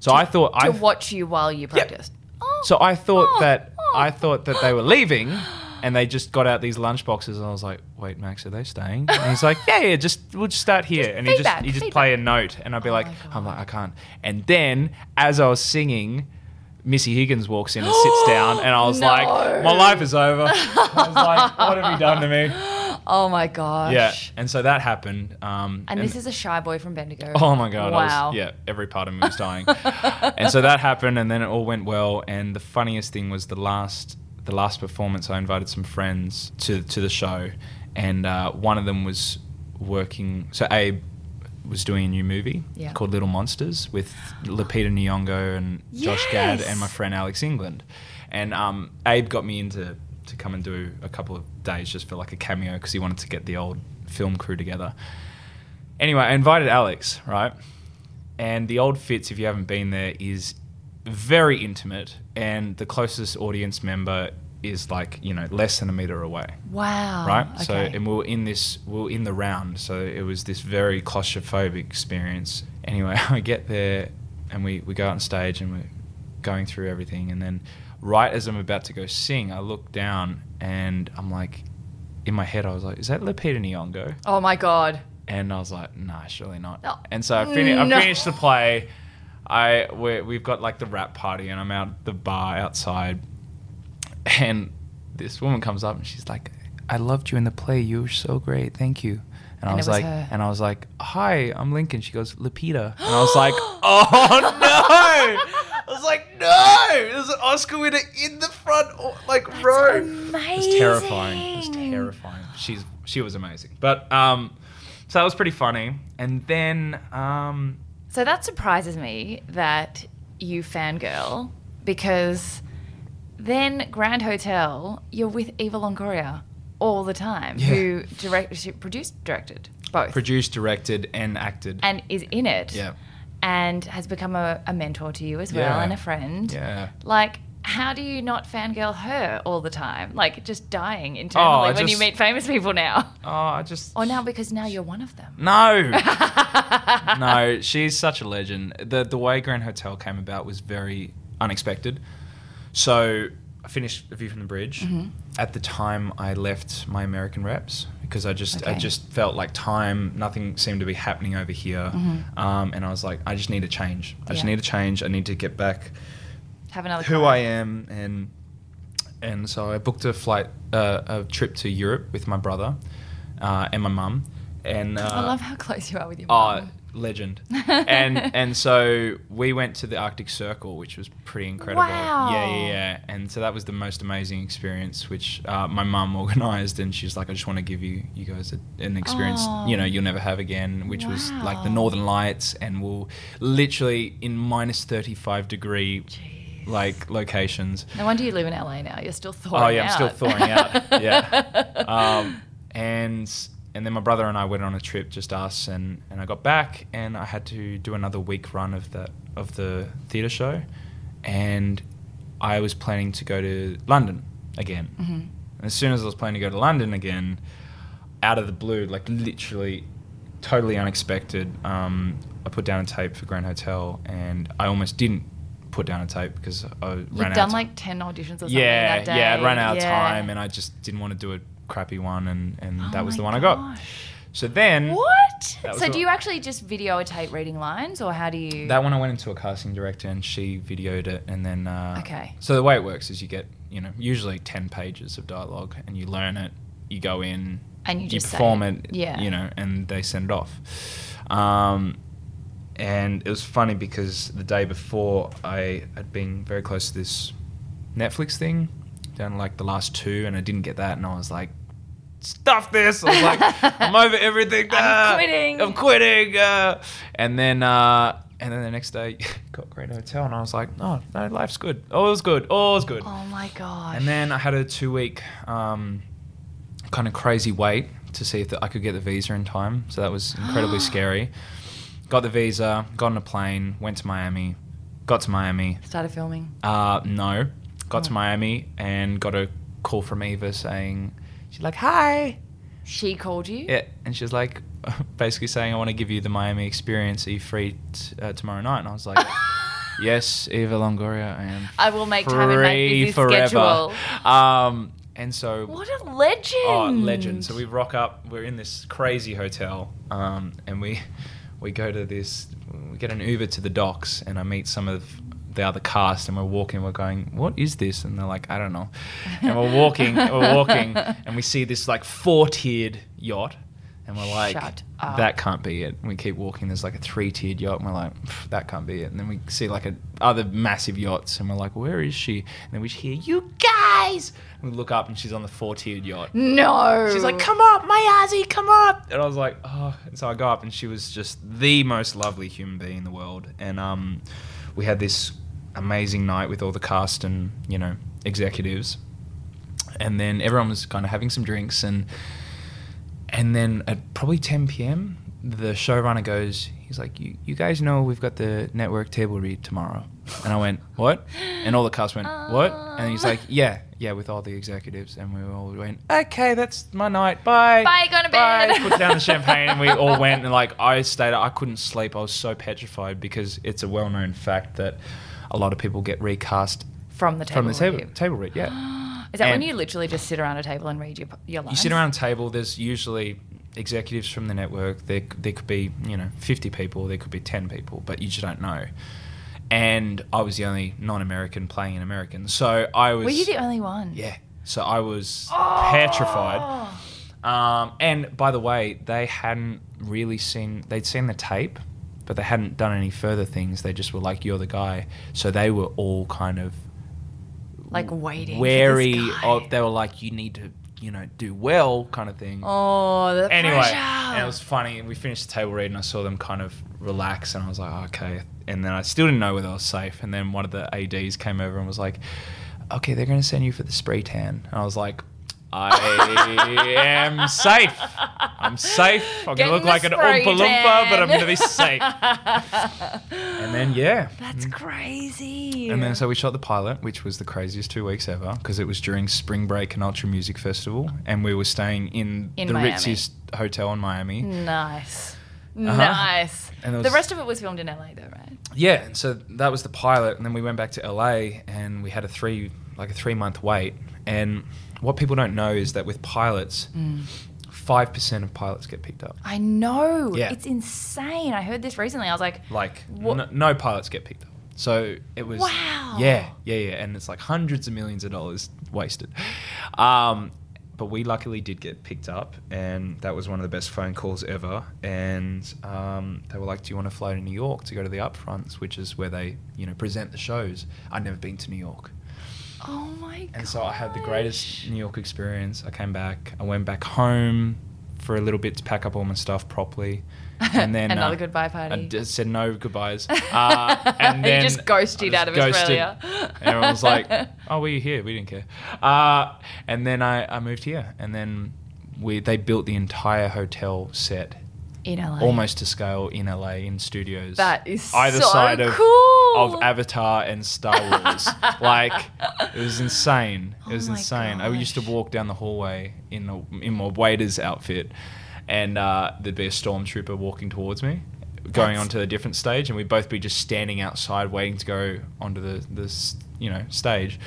So I thought to I watch you while you practiced. Oh. so I thought Oh, that oh. I thought that they were leaving, <gasps> and they just got out these lunch boxes, and I was like, "Wait, Max, are they staying?" And he's like, "Yeah, yeah, just we'll just start here." Just and he just he just feedback. play a note, and I'd be Oh like, "I'm like, I can't." And then as I was singing. Missy Higgins walks in and sits down, and I was <gasps> No. like, "My life is over." I was like, "What have you done to me?" <gasps> Oh my gosh. Yeah, and so that happened. Um, And, this is a shy boy from Bendigo. Oh my god! I Wow. was, yeah, every part of me was dying. and so that happened, and then it all went well. And the funniest thing was the last, the last performance. I invited some friends to to the show, and uh, one of them was working. So Abe was doing a new movie Yeah. called Little Monsters with Lupita <gasps> Nyong'o and Josh Gad and my friend Alex England. And um, Abe got me into to come and do a couple of days just for like a cameo because he wanted to get the old film crew together. Anyway, I invited Alex, right? And the old Fitz, if you haven't been there, is very intimate, and the closest audience member is like you know less than a meter away, Wow. right? Okay. So, and we were in this, we were in the round, so it was this very claustrophobic experience. Anyway, <laughs> I get there, and we we go out on stage, and we're going through everything, and then right as I'm about to go sing, I look down, and I'm like, in my head, I was like, is that Lupita Nyong'o? oh my god. And I was like, nah, surely not. Oh, and so I, fin- I finished the play. I we we've got like the rap party, and I'm out at the bar outside, <laughs> and this woman comes up and she's like, "I loved you in the play. You were so great. Thank you." And, I And it was, was like, her. and I was like, "Hi, I'm Lincoln." She goes, "Lupita," <gasps> and I was like, "Oh no!" <laughs> I was like, "No!" There's an Oscar winner in the front, like row. It was terrifying. It was terrifying. She's she was amazing. But um, so that was pretty funny. And then um, So that surprises me that you fangirl because then Grand Hotel, you're with Eva Longoria all the time, Yeah. who direct, she produced, directed both, produced, directed, and acted. and is in it, Yeah. and has become a, a mentor to you as well Yeah. and a friend. yeah. Like, how do you not fangirl her all the time? Like, just dying internally oh, I when you meet famous people now. Oh, I just Or now because now you're one of them. No. <laughs> no, she's such a legend. The the way Grand Hotel came about was very unexpected. So I finished A View from the Bridge. Mm-hmm. At the time, I left my American reps, because I just I just felt like time, nothing seemed to be happening over here, um, and I was like, I just need to change. I just Mm-hmm. Need to change. I need to get back Have another. who cry. I am, and and so I booked a flight, uh, a trip to Europe with my brother uh, and my mum, and uh, I love how close you are with your Oh, mum. Legend. <laughs> and and so we went to the Arctic Circle, which was pretty incredible. Wow. Yeah, yeah, yeah. And so that was the most amazing experience, which uh, my mum <laughs> organised, and she's like, "I just want to give you you guys a, an experience, Oh. you know, you'll never have again." Which was like the Northern Lights, and we'll literally in minus thirty five degree Jeez. like locations. No wonder you live in LA now. You're still thawing out. Oh yeah, I'm still thawing out. Yeah. <laughs> Um, and and then my brother and I went on a trip, just us, and, and I got back and I had to do another week run of the of the theatre show, and I was planning to go to London again. Mhm. And as soon as I was planning to go to London again, out of the blue, like literally, totally unexpected, um, I put down a tape for Grand Hotel, and I almost didn't put down a tape because I ran You've out. done of like ten auditions or something yeah, that day. yeah, I'd run out of Yeah. time, and I just didn't want to do a crappy one, and, and Oh that was the one I got. So then, What? So do you actually just videotape reading lines, or how do you? that one I went into a casting director, and she videoed it, and then uh, Okay. So the way it works is you get you know usually ten pages of dialogue, and you learn it, you go in, And you just say perform it. it, Yeah. you know, and they send it off. Um, and it was funny because the day before I had been very close to this Netflix thing, done like the last two, and I didn't get that, and I was like, "Stuff this!" I was like, <laughs> "I'm over everything. I'm ah, quitting." I'm quitting." Uh, and then, uh, and then the next day, <laughs> got Grand Hotel, and I was like, "Oh no, life's good. All is good. All is good." Oh my god. And then I had a two week um, kind of crazy wait to see if the, I could get the visa in time. So that was incredibly <gasps> scary. Got the visa, got on a plane, went to Miami, got to Miami. started filming. Uh, no, got to Oh. Miami and got a call from Eva saying, she's like, hi. She called you. Yeah, and she's like, <laughs> basically saying, I want to give you the Miami experience. Are you free t- uh, tomorrow night? And I was like, <laughs> yes, Eva Longoria, I am. I will make time and make free busy forever. schedule. Um, and so, What a legend! oh, legend. So we rock up. We're in this crazy hotel, um, and we <laughs> we go to this. We get an Uber to the docks, and I meet some of the other cast, and we're walking. We're going, "What is this?" And they're like, "I don't know." And we're walking. we're <laughs> walking, and we see this like four tiered yacht. And we're like, Shut up. that can't be it. And we keep walking. There's like a three-tiered yacht, and we're like, that can't be it. And then we see like a, other massive yachts, and we're like, where is she? And then we hear, you guys. And we look up, and she's on the four-tiered yacht. No. She's like, come up, my Ozzy, come up. And I was like, oh. And so I go up, and she was just the most lovely human being in the world. And um, we had this amazing night with all the cast and you know executives. And then everyone was kind of having some drinks, and and then at probably 10 p.m., the showrunner goes, he's like, you, you guys know we've got the network table read tomorrow. And I went, what? And all the cast went, what? And he's like, yeah, yeah, with all the executives. And we all went, okay, that's my night. Bye. Bye, going to bed. Bye. Put down the champagne and we all went. And like, I stayed, I couldn't sleep. I was so petrified because it's a well known fact that a lot of people get recast from the table. from the table, review. table read. Yeah. <gasps> Is that when you literally just sit around a table and read your your lines? You sit around a table. There's usually executives from the network. There, there could be you know 50 people. There could be 10 people, but you just don't know. And I was the only non-American playing an American, so I was. Were you the only one? Yeah. So I was Oh. petrified. Um, and by the way, they hadn't really seen. They'd seen the tape, but they hadn't done any further things. They just were like, "You're the guy." So they were all kind of Like waiting. wary of. They were like, "You need to, you know, do well," kind of thing. Oh, the anyway, pressure. and it was funny. We finished the table read, and I saw them kind of relax, and I was like, oh, "Okay." And then I still didn't know whether I was safe. And then one of the ads came over and was like, "Okay, they're going to send you for the spray tan." And I was like. I am safe. I'm safe. I'm Get gonna look like an Oompa Loompa, but I'm gonna be safe. <laughs> and then yeah, That's crazy. and then so we shot the pilot, which was the craziest two weeks ever because it was during Spring Break and Ultra Music Festival, and we were staying in, In the Miami. ritziest hotel in Miami. nice. Uh-huh. Nice. And it the rest of it was filmed in LA, though, right? Yeah, and so that was the pilot, and then we went back to LA, and we had a three like a three month wait. And what people don't know is that with pilots, five percent of pilots get picked up. I know. Yeah. It's insane. I heard this recently. I was like, Like no pilots get picked up. So it was Wow. Yeah, yeah, yeah, and it's like hundreds of millions of dollars wasted. Um, but we luckily did get picked up, and that was one of the best phone calls ever. And um, they were like, "Do you want to fly to New York to go to the upfronts, which is where they, you know, present the shows?" I'd never been to New York, oh my god. and so I had the greatest New York experience. I came back, I went back home for a little bit to pack up all my stuff properly, and <laughs> then Another uh, goodbye party. I just said no goodbyes, <laughs> uh, and You then just ghosted out of ghosted. Australia. And everyone was like, <laughs> "Oh, were you here? We didn't care." Uh, and then I, I moved here, and then we they built the entire hotel set in LA. almost to scale in LA in studios. That is either so side of cool. Of Avatar and Star Wars. <laughs> like it was insane. It Oh was my insane. I used to walk down the hallway in a, in my waiter's outfit, and uh, there'd be a stormtrooper walking towards me. Going That's- onto a different stage, and we'd both be just standing outside waiting to go onto the this you know stage,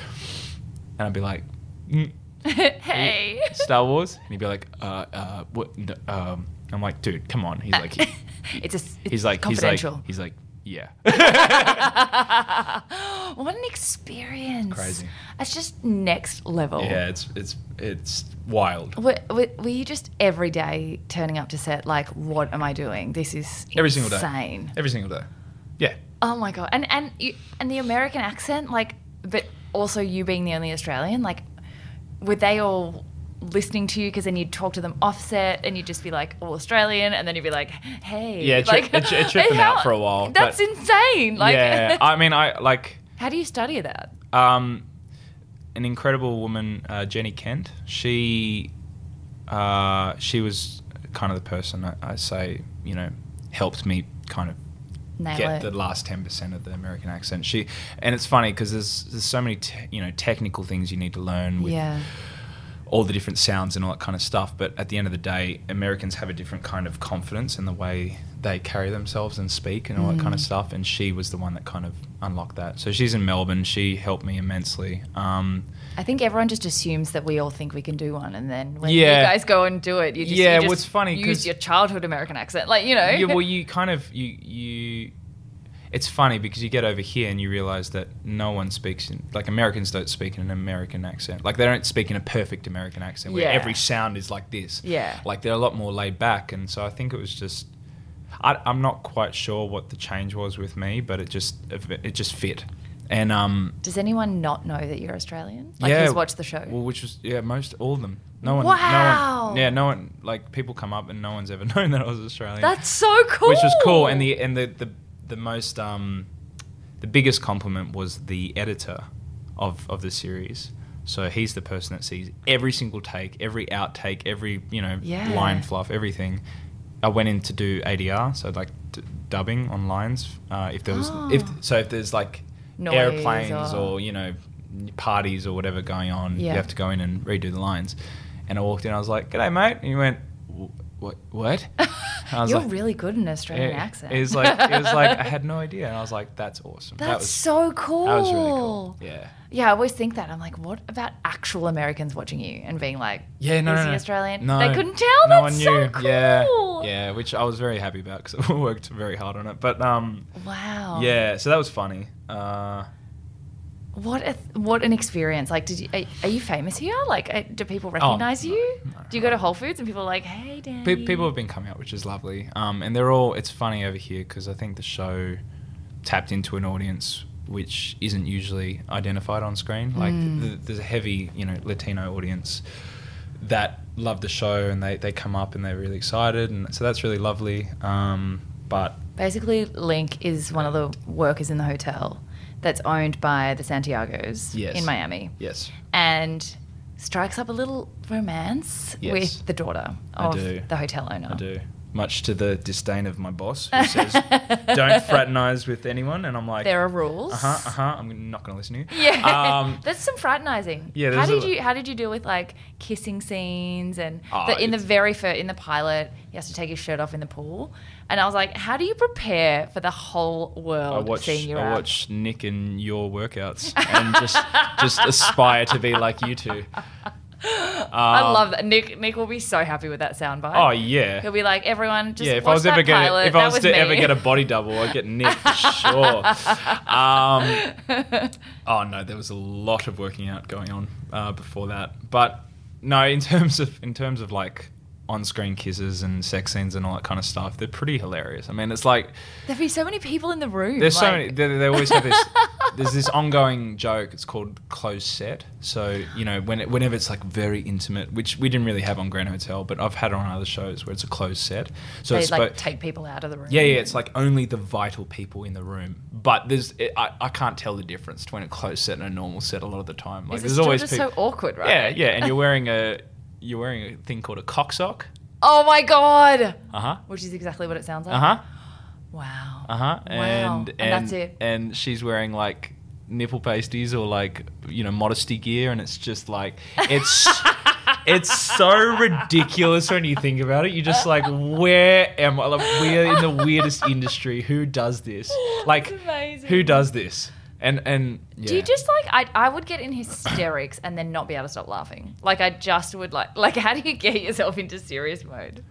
and I'd be like, "Mm, <laughs> hey. Star Wars, and he'd be like, uh, uh, what? Um, I'm like, dude, come on. He's like, <laughs> he, it's a, it's he's like, he's like, confidential. he's like, yeah. <laughs> what an experience. Crazy. That's just next level. Yeah, it's it's it's wild. Were, were, were you just every day turning up to set like, what am I doing? This is Every single day. insane. Every single day. Yeah. Oh my god! And and you, and the American accent, like, but also you being the only Australian, like, were they all listening to you? Because then you'd talk to them offset, and you'd just be like all Australian, and then you'd be like, hey, Yeah, it tri- like, it tri- it tripped <laughs> them out for a while, That's insane. Like, yeah. <laughs> I mean, I like how do you study that? um, an incredible woman, uh, Jenny Kent. She uh, she was kind of the person I, I say you know helped me kind of Nail get it. the last ten percent of the American accent. She and it's funny because there's there's so many te- you know technical things you need to learn with yeah. All the different sounds and all that kind of stuff. But at the end of the day, Americans have a different kind of confidence in the way they carry themselves and speak and all that kind of Mm. stuff. And she was the one that kind of unlocked that. So she's in Melbourne. She helped me immensely. Um, I think everyone just assumes that we all think we can do one, and then when Yeah. you guys go and do it, you just, Yeah, you just what's funny, Use your childhood American accent, like you know. yeah, well, <laughs> you kind of you you. It's funny because you get over here and you realize that no one speaks in like Americans don't speak in an American accent. Like they don't speak in a perfect American accent where Yeah. every sound is like this. Yeah. Like they're a lot more laid back, and so I think it was just. I, I'm not quite sure what the change was with me, but it just it just fit, and um. Does anyone not know that you're Australian? Like yeah, who's watched the show? Well, which was yeah, most all of them. No one. No Wow. one. Yeah, no one. Like people come up and no one's ever <laughs> known that I was Australian. That's so cool. which was cool. And the and the the, the most um, the biggest compliment was the editor of of the series. So he's the person that sees every single take, every outtake, every you know Yeah. line fluff, everything. I went in to do ADR, so like d- dubbing on lines. Uh, if there was, if Oh. so, if there's like Noise airplanes or- or you know parties or whatever going on, Yeah. you have to go in and redo the lines. And I walked in, I was like, "G'day, mate," and he went, "Wh- "What? What?" <laughs> You're like- really good in an Australian it, accent. It was like it was like I had <laughs> no idea, and I was like, "That's awesome." That's that was so cool. That was really cool. Yeah. Yeah, I always think that. I'm like, what about actual Americans watching you and being like, Yeah, no, is no, he no. Australian? No, they couldn't tell. No That's one so knew. cool. Yeah, yeah, which I was very happy about because <laughs> I worked very hard on it. But um, Wow. yeah, so that was funny. Uh, What a, what an experience! Like, did you are, are you famous here? Like, uh, do people recognize Oh, you? no, do you go to Whole Foods and people are like, "Hey, Danny"? pe- people have been coming up, which is lovely. Um, and they're all. It's funny over here because I think the show tapped into an audience which isn't usually identified on screen. Like Mm. th- there's a heavy, you know, Latino audience that love the show and they, they come up and they're really excited and so that's really lovely. Um, but Basically, Linc is one of the workers in the hotel that's owned by the Santiagos Yes. in Miami, yes, and strikes up a little romance Yes. with the daughter of the hotel owner. I do. Much to the disdain of my boss, who says, "Don't <laughs> fraternize with anyone," and I'm like, There are rules. Uh huh. Uh huh. I'm not going to listen to you. Yeah, Um, <laughs> that's some fraternizing. Yeah, how did a- you how did you deal with like kissing scenes and Oh, the, in the very first in the pilot he has to take his shirt off in the pool, and I was like, how do you prepare for the whole I world watch seeing you I out? watch Nick and your workouts and just just aspire to be like you two. I love that. Nick Nick will be so happy with that soundbite. Oh yeah. He'll be like, everyone, just yeah, if I was ever gonna, if I was, was to ever get a body double, I'd get Nick for sure. Um, <laughs> oh no, there was a lot of working out going on uh, before that, but no, in terms of in terms of like on-screen kisses and sex scenes and all that kind of stuff, they're pretty hilarious. I mean, it's like There'd be so many people in the room. there's so many. They, they always have this. <laughs> there's this ongoing joke. It's called close set. So you know, when it, whenever it's like very intimate, which we didn't really have on Grand Hotel, but I've had it on other shows where it's a closed set. So they it's like take people out of the room. yeah, yeah, it's like only the vital people in the room. But there's, it, I, I can't tell the difference between a closed set and a normal set a lot of the time. Like Is there's always just people. so awkward, right? Yeah, yeah, and you're wearing a, you're wearing a thing called a cock sock. Oh my god. Uh huh. Which is exactly what it sounds like. Uh huh. Wow. Uh huh. Wow. And, And that's it. And she's wearing like nipple pasties or like you know modesty gear, and it's just like it's <laughs> it's so ridiculous when you think about it. You're just like, where am I? Like, we're in the weirdest industry. Who does this? <laughs> Like, who does this? And and Do you just like I I would get in hysterics and then not be able to stop laughing. Like I just would like like how do you get yourself into serious mode?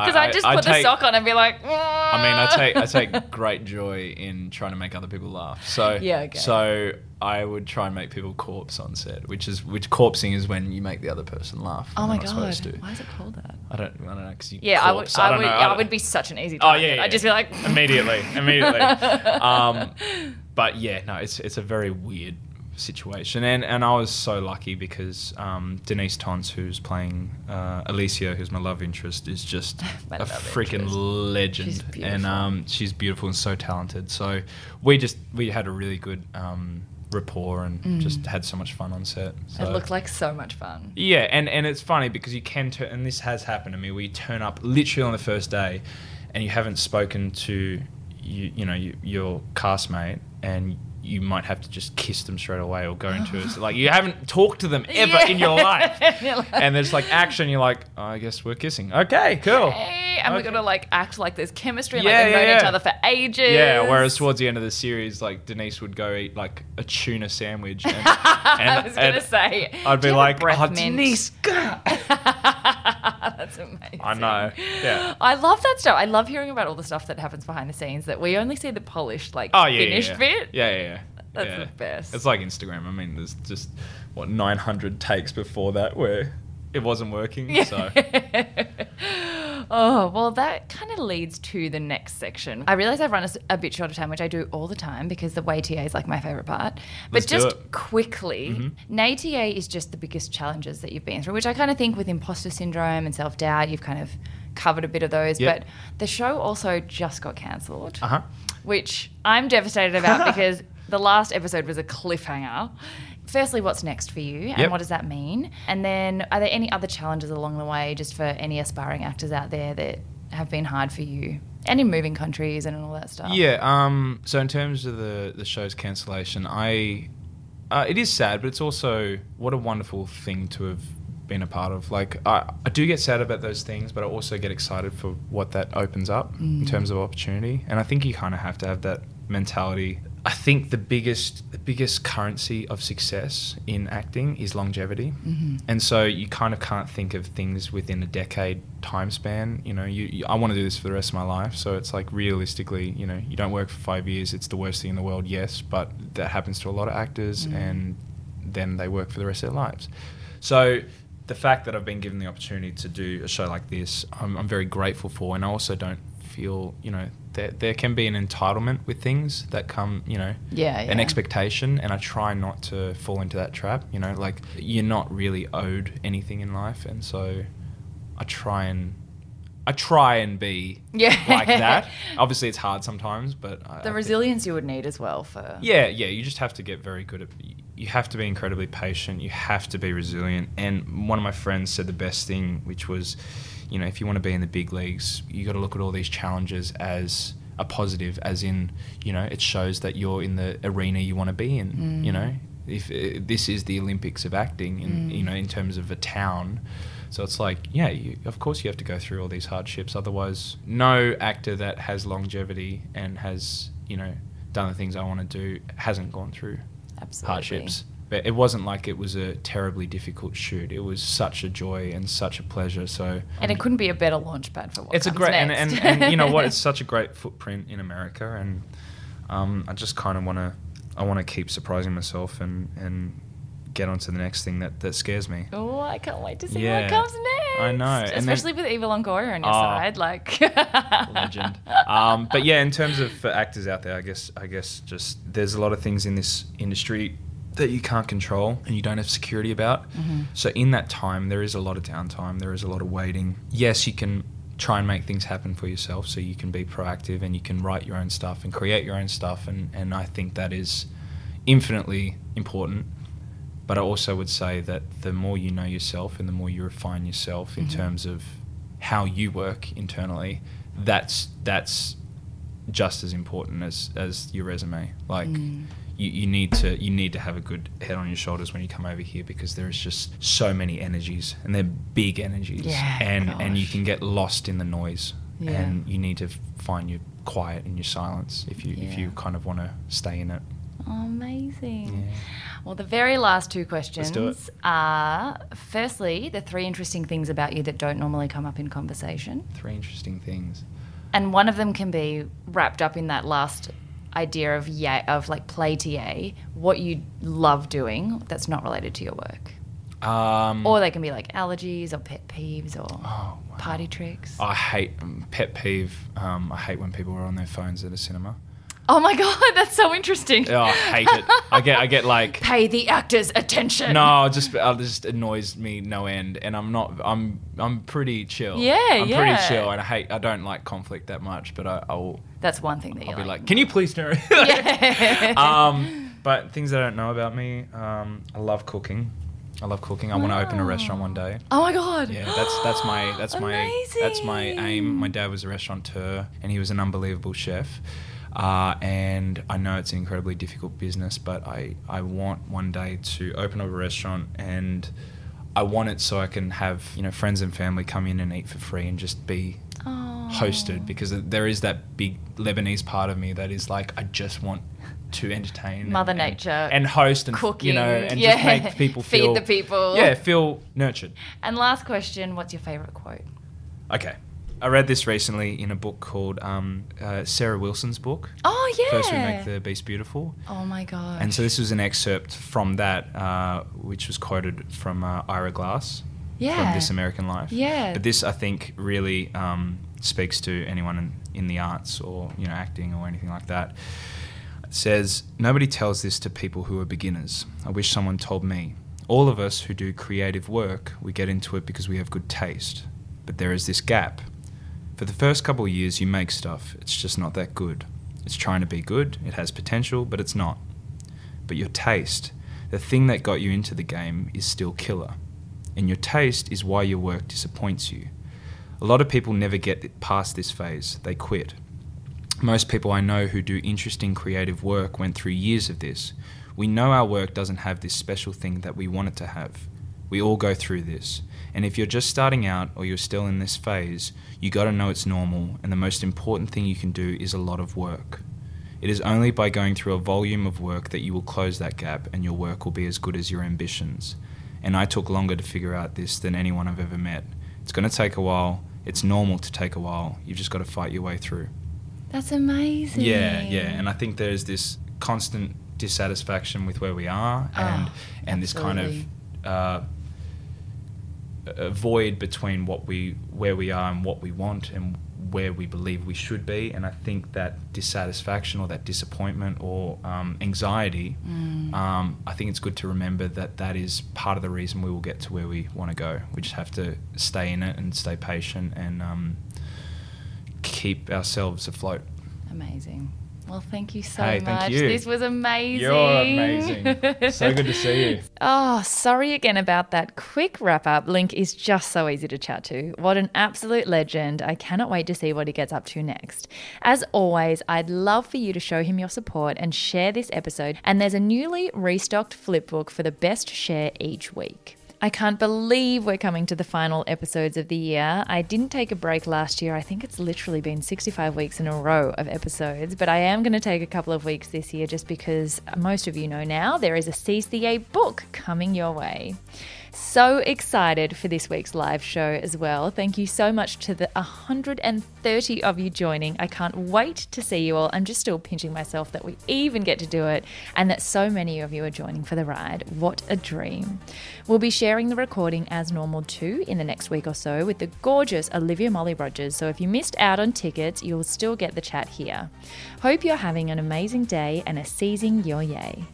Because I, just I put the take- sock on and be like. I mean, I take I take great joy in trying to make other people laugh. So <laughs> Yeah, okay. So I would try and make people corpse on set, which is which corpsing is when you make the other person laugh. Oh my god! Why is it called that? I don't I don't know because you Yeah, I would. corpse. I, don't would. know, I, would be such an easy Oh target. yeah, yeah, I'd just be like <laughs> immediately, immediately. <laughs> um, but yeah, no, it's it's a very weird situation, and and I was so lucky because um, Denyse Tontz, who's playing uh, Alicia, who's my love interest, is just <laughs> a freaking legend, She's and um, she's beautiful and so talented. So we just we had a really good um, rapport and just had so much fun on set. So. Mm. It looked like so much fun. Yeah, and, and it's funny because you can turn, and this has happened to me, you turn up literally on the first day and you haven't spoken to you, you know, you, your castmate, and you might have to just kiss them straight away or go into it. <laughs> Like, you haven't talked to them ever in your Yeah. life. <laughs> Like- and there's like action, you're like, oh, I guess we're kissing. Okay, cool. Hey, and we're gonna like act like there's chemistry Yeah, like we've yeah, known each other for ages. Yeah, whereas towards the end of the series, like Denyse would go eat like a tuna sandwich, and, <laughs> I was gonna say, I'd be you have a like, oh, mint?" Denyse, That's amazing. I know. Yeah. I love that stuff. I love hearing about all the stuff that happens behind the scenes that we only see the polished, like Oh yeah, yeah, finished yeah. bit. Yeah, yeah, yeah. That's yeah. the best. It's like Instagram. I mean, there's just what 900 takes before that where it wasn't working. So <laughs> oh, well, that kind of leads to the next section. I realize I've run a bit short of time, which I do all the time because the way to yay is like my favorite part. But Let's do just. Mm-hmm. quickly, nay to yay is just the biggest challenges that you've been through, which I kind of think with imposter syndrome and self doubt, you've kind of covered a bit of those. Yep. But the show also just got cancelled. uh huh. which I'm devastated about <laughs> because the last episode was a cliffhanger. Firstly, what's next for you and Yep. what does that mean? And then, are there any other challenges along the way just for any aspiring actors out there that have been hard for you? And in moving countries and all that stuff. Yeah. Um. So in terms of the the show's cancellation, I uh, it is sad, but it's also what a wonderful thing to have been a part of. Like I, I do get sad about those things, but I also get excited for what that opens up in terms of opportunity. And I think you kind of have to have that mentality. I think the biggest the biggest currency of success in acting is longevity, mm-hmm. and so you kind of can't think of things within a decade time span. You know, you, you I want to do this for the rest of my life, so it's like realistically, you know, you don't work for five years. It's the worst thing in the world, yes, but that happens to a lot of actors, mm-hmm. and then they work for the rest of their lives. So the fact that I've been given the opportunity to do a show like this, I'm, I'm very grateful for, and I also don't feel, you know, there, there can be an entitlement with things that come, you know, Yeah, an expectation, and I try not to fall into that trap. You know, like you're not really owed anything in life, and so I try and I try and be Yeah. like that. <laughs> Obviously, it's hard sometimes, but I, I The think- resilience you would need as well for. yeah, yeah. You just have to get very good at. You have to be incredibly patient. You have to be resilient. And one of my friends said the best thing, which was, you know, if you want to be in the big leagues, you got to look at all these challenges as a positive, as in, you know, it shows that you're in the arena you want to be in. You know, if uh, this is the Olympics of acting, in you know, in terms of a town. So it's like, yeah, you, of course you have to go through all these hardships. Otherwise, no actor that has longevity and has, you know, done the things I want to do hasn't gone through Absolutely. hardships. But it wasn't like it was a terribly difficult shoot. It was such a joy and such a pleasure. So And it couldn't be a better launch pad for what it's a great and, next. and, and you know what? It's <laughs> such a great footprint in America, and um, I just kind of want to I want to keep surprising myself and and get on to the next thing that that scares me. Oh, I can't wait to see Yeah. what comes next. I know, and then- Especially with Eva Longoria on your Oh. side. Like <laughs> legend. Um, but yeah, in terms of for actors out there, I guess I guess just there's a lot of things in this industry that you can't control and you don't have security about. So in that time, there is a lot of downtime. There is a lot of waiting. Yes, you can try and make things happen for yourself, so you can be proactive and you can write your own stuff and create your own stuff. And and I think that is infinitely important. But I also would say that the more you know yourself and the more you refine yourself in Mhm. terms of how you work internally, that's that's just as important as as your resume. Like Mm. You, you need to you need to have a good head on your shoulders when you come over here because there is just so many energies and they're big energies Yeah, and and you can get lost in the noise Yeah. and you need to find your quiet and your silence if you if you kind of want to stay in it. Oh, amazing. Yeah. Well, the very last two questions are firstly, the three interesting things about you that don't normally come up in conversation. Three interesting things. And one of them can be wrapped up in that last idea of yay, of like play yay, what you love doing that's not related to your work. Um, Or they can be like allergies or pet peeves or Oh, wow. party tricks. I hate um, pet peeve. Um, I hate when people are on their phones at a cinema. Oh my <laughs> god, that's so interesting. Oh, I hate it. I get I get like <laughs> Pay the actors attention. no, it just uh, just annoys me no end, and I'm not. I'm I'm pretty chill. Yeah, I'm yeah. pretty chill, and I hate. I don't like conflict that much, but I, I'll That's one thing that you I'll you be like. like, can you please turn? Yeah. <laughs> um, but things I don't know about me. Um, I love cooking. I love cooking. I want to open a restaurant one day. Oh my god. Yeah, that's that's my that's my that's my aim. My dad was a restaurateur, and he was an unbelievable chef. Uh, and I know it's an incredibly difficult business, but I, I want one day to open up a restaurant and I want it so I can have you know friends and family come in and eat for free and just be. Hosted because there is that big Lebanese part of me that is like I just want to entertain Mother and, and- Nature, and, host and cooking, you know and yeah. just make people <laughs> Feed feel the people. yeah feel nurtured. And last question, what's your favorite quote? Okay. I read this recently in a book called um, uh, Sarah Wilson's book. Oh yeah. First We Make the Beast Beautiful. Oh my god. And so this was an excerpt from that, uh, which was quoted from uh, Ira Glass Yeah. from This American Life. Yeah. But this, I think, really um, speaks to anyone in, in the arts or you know acting or anything like that. It says, Nobody tells this to people who are beginners. I wish someone told me. All of us who do creative work, we get into it because we have good taste. But there is this gap. For the first couple of years, you make stuff, it's just not that good. It's trying to be good, it has potential, but it's not. But your taste, the thing that got you into the game, is still killer. And your taste is why your work disappoints you. A lot of people never get past this phase, they quit. Most people I know who do interesting creative work went through years of this. We know our work doesn't have this special thing that we want it to have. We all go through this. And if you're just starting out or you're still in this phase, you got to know it's normal and the most important thing you can do is a lot of work. It is only by going through a volume of work that you will close that gap and your work will be as good as your ambitions. And I took longer to figure out this than anyone I've ever met. It's going to take a while. It's normal to take a while. You've just got to fight your way through. That's amazing. Yeah, yeah, and I think there's this constant dissatisfaction with where we are, and Oh, and this kind of uh, a void between what we where we are and what we want and where we believe we should be. And I think that dissatisfaction or that disappointment or um, anxiety, Mm. um, I think it's good to remember that that is part of the reason we will get to where we want to go. We just have to stay in it and stay patient and um, keep ourselves afloat. Amazing. Well, thank you so Hey, much. you. This was amazing. You're amazing. <laughs> So good to see you. Oh, sorry again about that quick wrap up. Linc is just so easy to chat to. What an absolute legend. I cannot wait to see what he gets up to next. As always, I'd love for you to show him your support and share this episode. And there's a newly restocked flipbook for the best share each week. I can't believe we're coming to the final episodes of the year. I didn't take a break last year. I think it's literally been 65 weeks in a row of episodes, but I am going to take a couple of weeks this year just because most of you know now there is a Seize the Yay book coming your way. So excited for this week's live show as well. Thank you so much to the 130 of you joining. I can't wait to see you all. I'm just still pinching myself that we even get to do it and that so many of you are joining for the ride. What a dream. We'll be sharing the recording as normal too in the next week or so with the gorgeous Olivia Molly Rogers. So if you missed out on tickets, you'll still get the chat here. Hope you're having an amazing day and a seizing your yay.